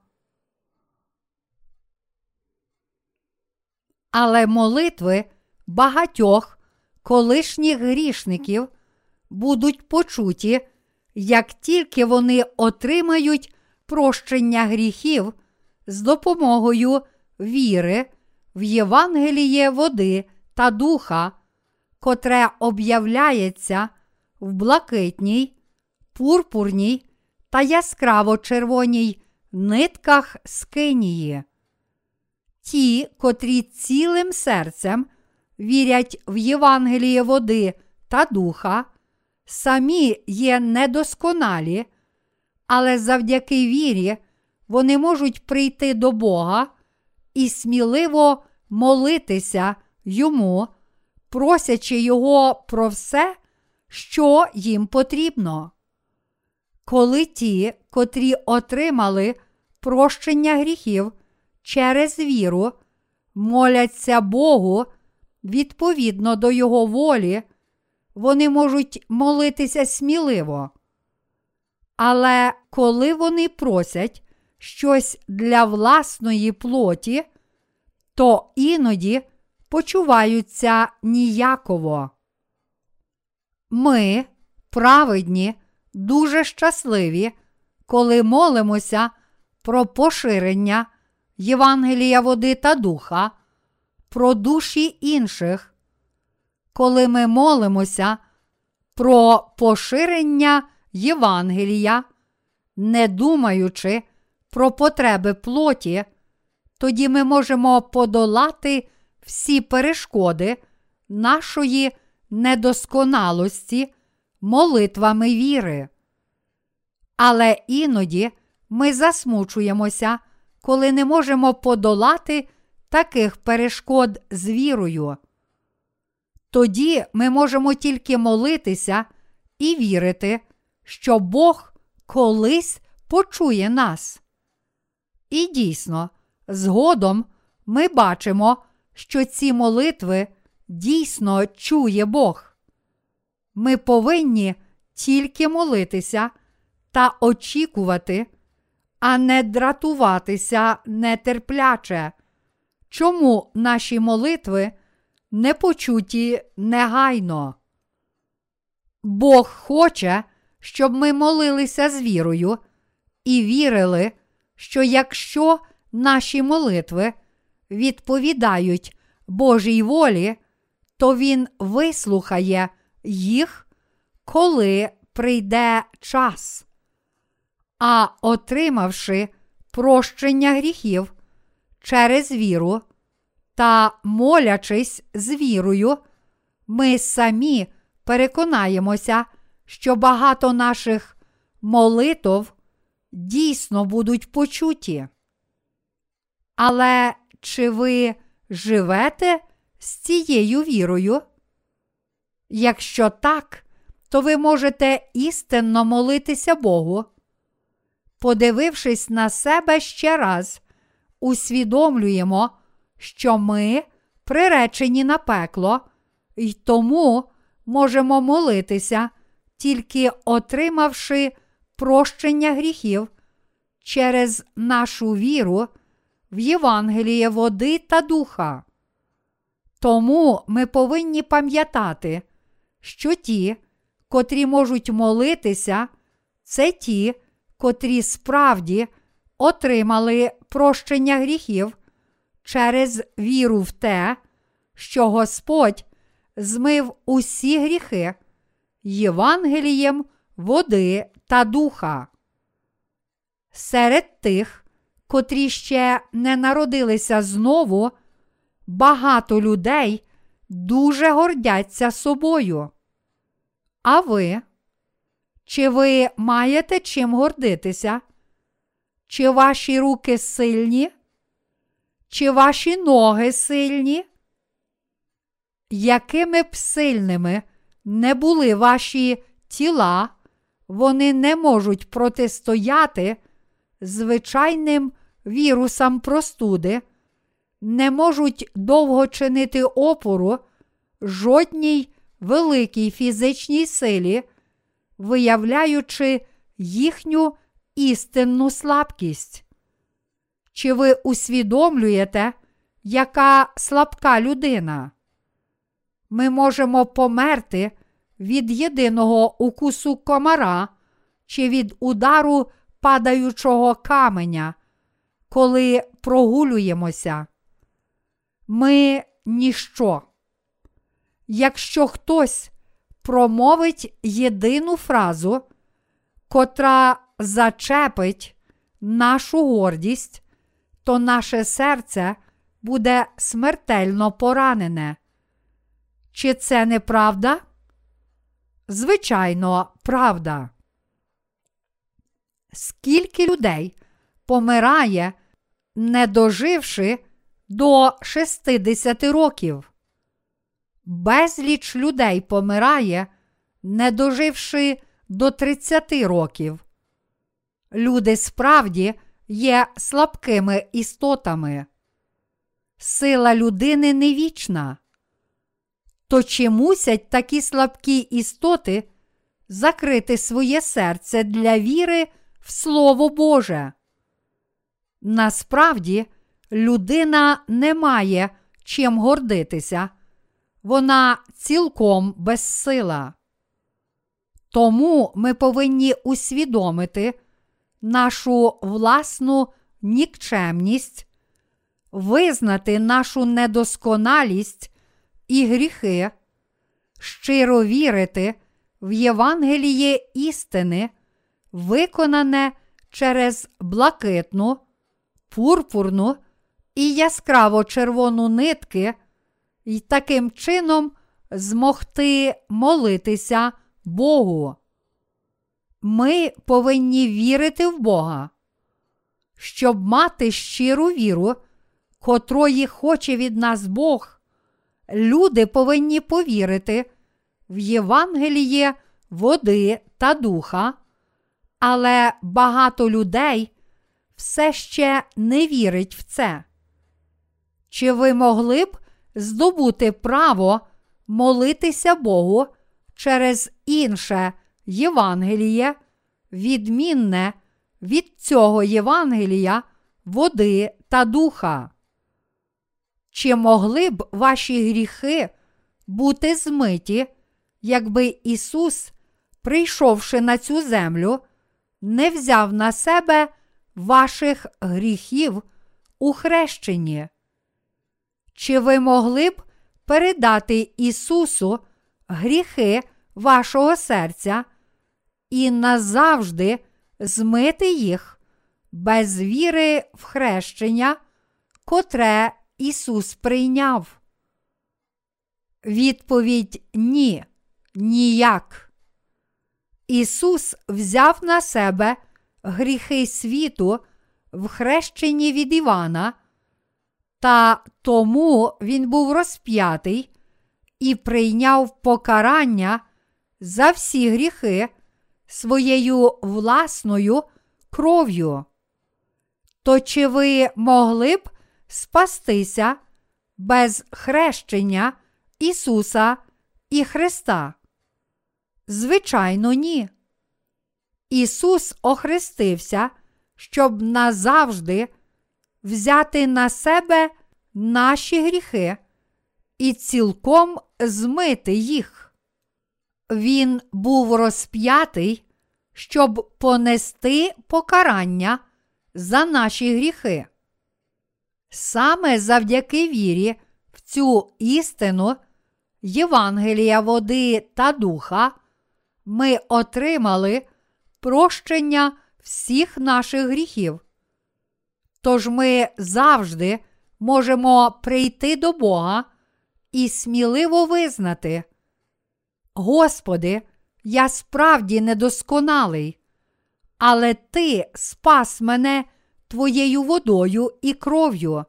[SPEAKER 1] Але молитви багатьох колишніх грішників будуть почуті, як тільки вони отримають прощення гріхів з допомогою віри в Євангеліє води та духа, котре об'являється в блакитній, пурпурній та яскраво червоній нитках скинії. Ті, котрі цілим серцем вірять в Євангеліє води та духа, самі є недосконалі, але завдяки вірі вони можуть прийти до Бога і сміливо молитися йому, просячи Його про все, що їм потрібно. Коли ті, котрі отримали прощення гріхів через віру, моляться Богу відповідно до Його волі, вони можуть молитися сміливо. Але коли вони просять щось для власної плоті, то іноді почуваються ніяково. Ми, праведні, дуже щасливі, коли молимося про поширення Євангелія води та духа, про душі інших, коли ми молимося про поширення Євангелія, не думаючи про потреби плоті, тоді ми можемо подолати всі перешкоди нашої недосконалості молитвами віри. Але іноді ми засмучуємося, коли не можемо подолати таких перешкод з вірою. Тоді ми можемо тільки молитися і вірити, що Бог колись почує нас. І дійсно, згодом ми бачимо, що ці молитви дійсно чує Бог. Ми повинні тільки молитися та очікувати, а не дратуватися нетерпляче. Чому наші молитви не почуті негайно? Бог хоче, щоб ми молилися з вірою і вірили, що якщо наші молитви відповідають Божій волі, то Він вислухає їх, коли прийде час. А отримавши прощення гріхів через віру та молячись з вірою, ми самі переконаємося, що багато наших молитв дійсно будуть почуті. Але чи ви живете з цією вірою? Якщо так, то ви можете істинно молитися Богу. Подивившись на себе ще раз, усвідомлюємо, що ми приречені на пекло, і тому можемо молитися, тільки отримавши прощення гріхів через нашу віру в Євангеліє води та духа. Тому ми повинні пам'ятати, що ті, котрі можуть молитися, це ті, котрі справді отримали прощення гріхів через віру в те, що Господь змив усі гріхи Євангелієм води та духа. Серед тих, котрі ще не народилися знову, багато людей дуже гордяться собою. А ви? Чи ви маєте чим гордитися? Чи ваші руки сильні? Чи ваші ноги сильні? Якими б сильними не були ваші тіла, вони не можуть протистояти звичайним вірусам простуди, не можуть довго чинити опору жодній великій фізичній силі, виявляючи їхню істинну слабкість. Чи ви усвідомлюєте, яка слабка людина? Ми можемо померти від єдиного укусу комара чи від удару падаючого каменя, коли прогулюємося. Ми ніщо. Якщо хтось промовить єдину фразу, котра зачепить нашу гордість, то наше серце буде смертельно поранене. Чи це не правда? Звичайно, правда. Скільки людей помирає, не доживши до 60 років? Безліч людей помирає, не доживши до 30 років. Люди справді є слабкими істотами. Сила людини не вічна. То чи мусять такі слабкі істоти закрити своє серце для віри в Слово Боже? Насправді, людина не має чим гордитися, вона цілком безсила. Тому ми повинні усвідомити нашу власну нікчемність, визнати нашу недосконалість і гріхи, щиро вірити в Євангеліє істини, виконане через блакитну, пурпурну і яскраво червону нитки, і таким чином змогти молитися Богу. Ми повинні вірити в Бога. Щоб мати щиру віру, котрої хоче від нас Бог, люди повинні повірити в Євангеліє води та духа, але багато людей все ще не вірить в це. Чи ви могли б здобути право молитися Богу через інше Євангеліє, відмінне від цього Євангелія, води та духа? Чи могли б ваші гріхи бути змиті, якби Ісус, прийшовши на цю землю, не взяв на себе ваших гріхів у хрещенні? Чи ви могли б передати Ісусу гріхи вашого серця і назавжди змити їх без віри в хрещення, котре Ісус прийняв? Відповідь ні, ніяк. Ісус взяв на себе гріхи світу в хрещенні від Івана, та тому Він був розп'ятий і прийняв покарання за всі гріхи своєю власною кров'ю. То чи ви могли б спастися без хрещення Ісуса і Христа? Звичайно, ні. Ісус охрестився, щоб назавжди взяти на себе наші гріхи і цілком змити їх. Він був розп'ятий, щоб понести покарання за наші гріхи. Саме завдяки вірі в цю істину Євангелія води та духа ми отримали прощення всіх наших гріхів. Тож ми завжди можемо прийти до Бога і сміливо визнати, Господи, я справді недосконалий, але Ти спас мене Твоєю водою і кров'ю,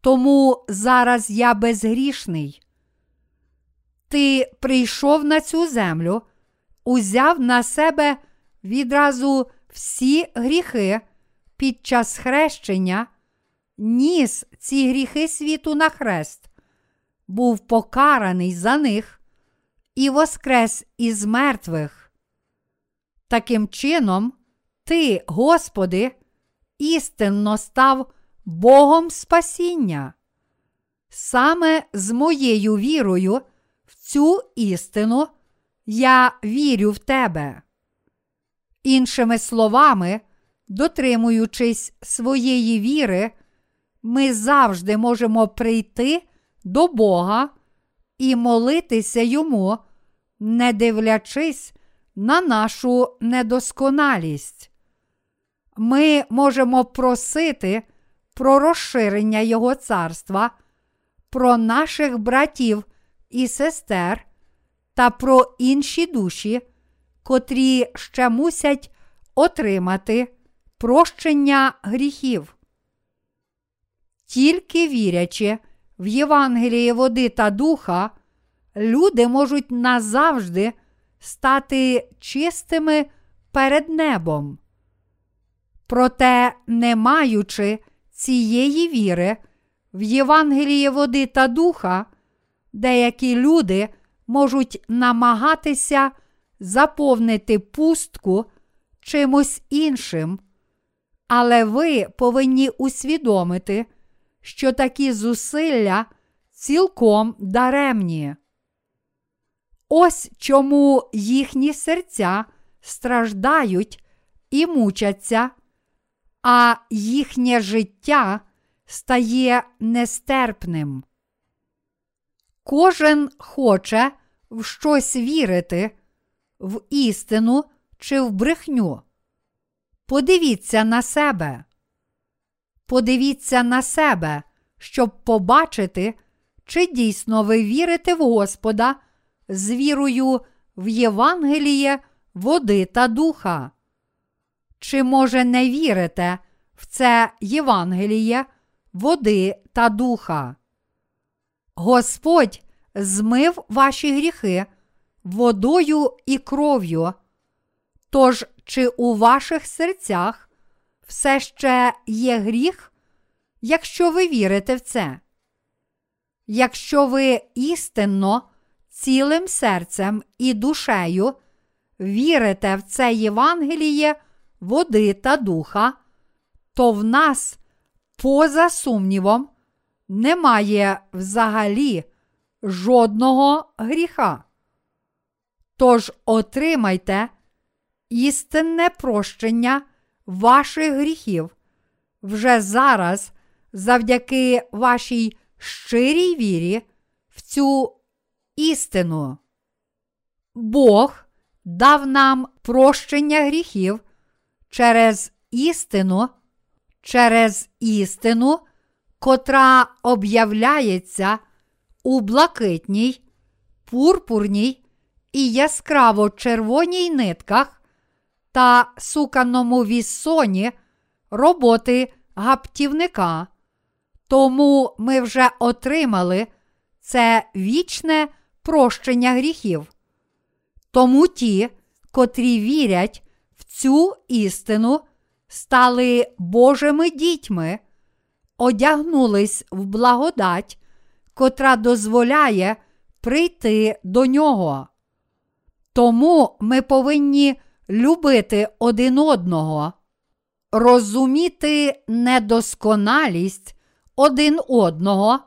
[SPEAKER 1] тому зараз я безгрішний. Ти прийшов на цю землю, узяв на себе відразу всі гріхи під час хрещення, ніс ці гріхи світу на хрест, був покараний за них і воскрес із мертвих. Таким чином, Ти, Господи, істинно став Богом спасіння. Саме з моєю вірою в цю істину я вірю в тебе. Іншими словами, дотримуючись своєї віри, ми завжди можемо прийти до Бога і молитися Йому, не дивлячись на нашу недосконалість. Ми можемо просити про розширення Його царства, про наших братів і сестер та про інші душі, котрі ще мусять отримати прощення гріхів. Тільки вірячи в Євангеліє води та духа, люди можуть назавжди стати чистими перед небом. Проте, не маючи цієї віри в Євангеліє води та духа, деякі люди можуть намагатися заповнити пустку чимось іншим, але ви повинні усвідомити, що такі зусилля цілком даремні. Ось чому їхні серця страждають і мучаться, а їхнє життя стає нестерпним. Кожен хоче в щось вірити, в істину чи в брехню. Подивіться на себе. Подивіться на себе, щоб побачити, чи дійсно ви вірите в Господа з вірою в Євангеліє, води та духа. Чи, може, не вірите в це Євангеліє, води та духа? Господь змив ваші гріхи водою і кров'ю. Тож, чи у ваших серцях все ще є гріх, якщо ви вірите в це? Якщо ви істинно, цілим серцем і душею вірите в це Євангеліє води та духа, то в нас, поза сумнівом, немає взагалі жодного гріха. Тож отримайте істинне прощення ваших гріхів вже зараз, завдяки вашій щирій вірі в цю істину. Бог дав нам прощення гріхів через істину, через істину, котра об'являється у блакитній, пурпурній і яскраво червоній нитках та суканому віссоні роботи гаптівника. Тому ми вже отримали це вічне прощення гріхів. Тому ті, котрі вірять в цю істину, стали Божими дітьми, одягнулись в благодать, котра дозволяє прийти до нього. Тому ми повинні любити один одного, розуміти недосконалість один одного,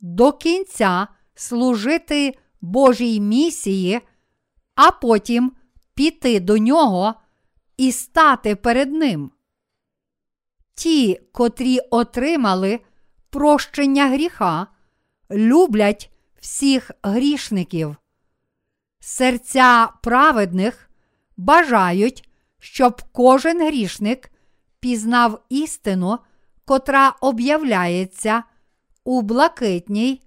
[SPEAKER 1] до кінця служити Божій місії, а потім піти до нього і стати перед Ним. Ті, котрі отримали прощення гріха, люблять всіх грішників. Серця праведних бажають, щоб кожен грішник пізнав істину, котра об'являється у блакитній,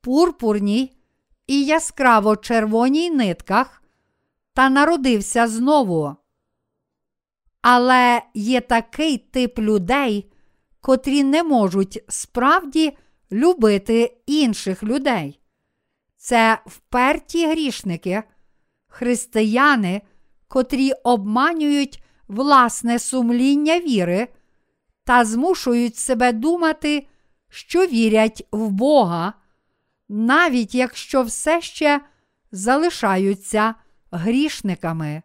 [SPEAKER 1] пурпурній і яскраво червоній нитках та народився знову. Але є такий тип людей, котрі не можуть справді любити інших людей. Це вперті грішники, християни, котрі обманюють власне сумління віри та змушують себе думати, що вірять в Бога, навіть якщо все ще залишаються грішниками.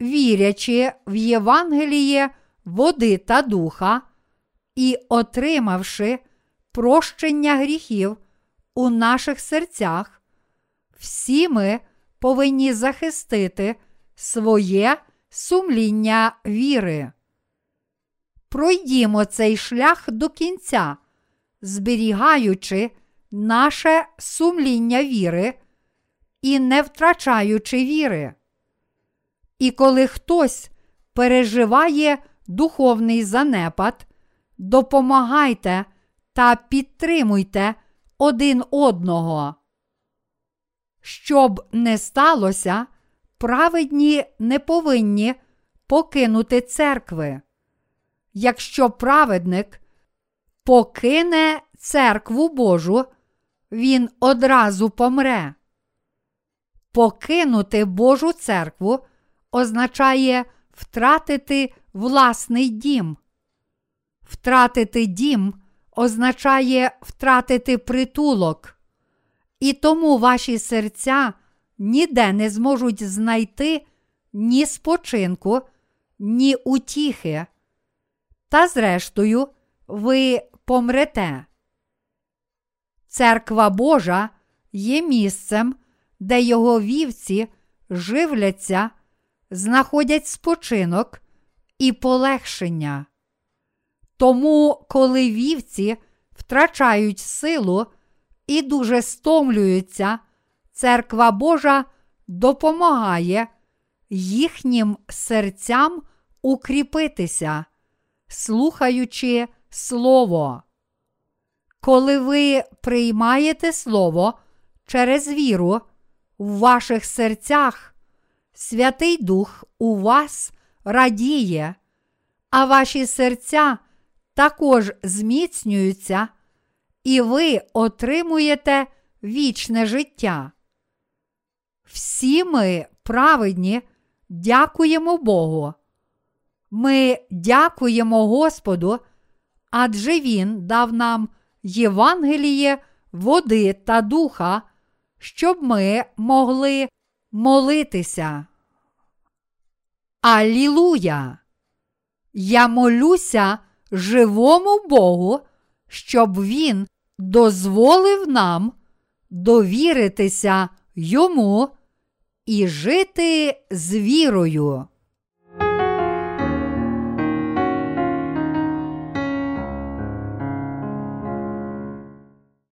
[SPEAKER 1] Вірячи в Євангеліє води та духа і отримавши прощення гріхів у наших серцях, всі ми повинні захистити своє сумління віри. Пройдімо цей шлях до кінця, зберігаючи наше сумління віри і не втрачаючи віри. І коли хтось переживає духовний занепад, допомагайте та підтримуйте один одного. Щоб не сталося, праведні не повинні покинути церкви. Якщо праведник покине церкву Божу, він одразу помре. Покинути Божу церкву означає втратити власний дім. Втратити дім означає втратити притулок. І тому ваші серця ніде не зможуть знайти ні спочинку, ні утіхи. Та, зрештою, ви помрете. Церква Божа є місцем, де його вівці живляться, знаходять спочинок і полегшення. Тому, коли вівці втрачають силу і дуже стомлюються, церква Божа допомагає їхнім серцям укріпитися, слухаючи Слово. Коли ви приймаєте Слово через віру в ваших серцях, Святий Дух у вас радіє, а ваші серця також зміцнюються, і ви отримуєте вічне життя. всі ми праведні дякуємо Богу. Ми дякуємо Господу, адже Він дав нам Євангеліє, води та духа, щоб ми могли молитися. Алілуя! Я молюся живому Богу, щоб Він дозволив нам довіритися Йому і жити з вірою.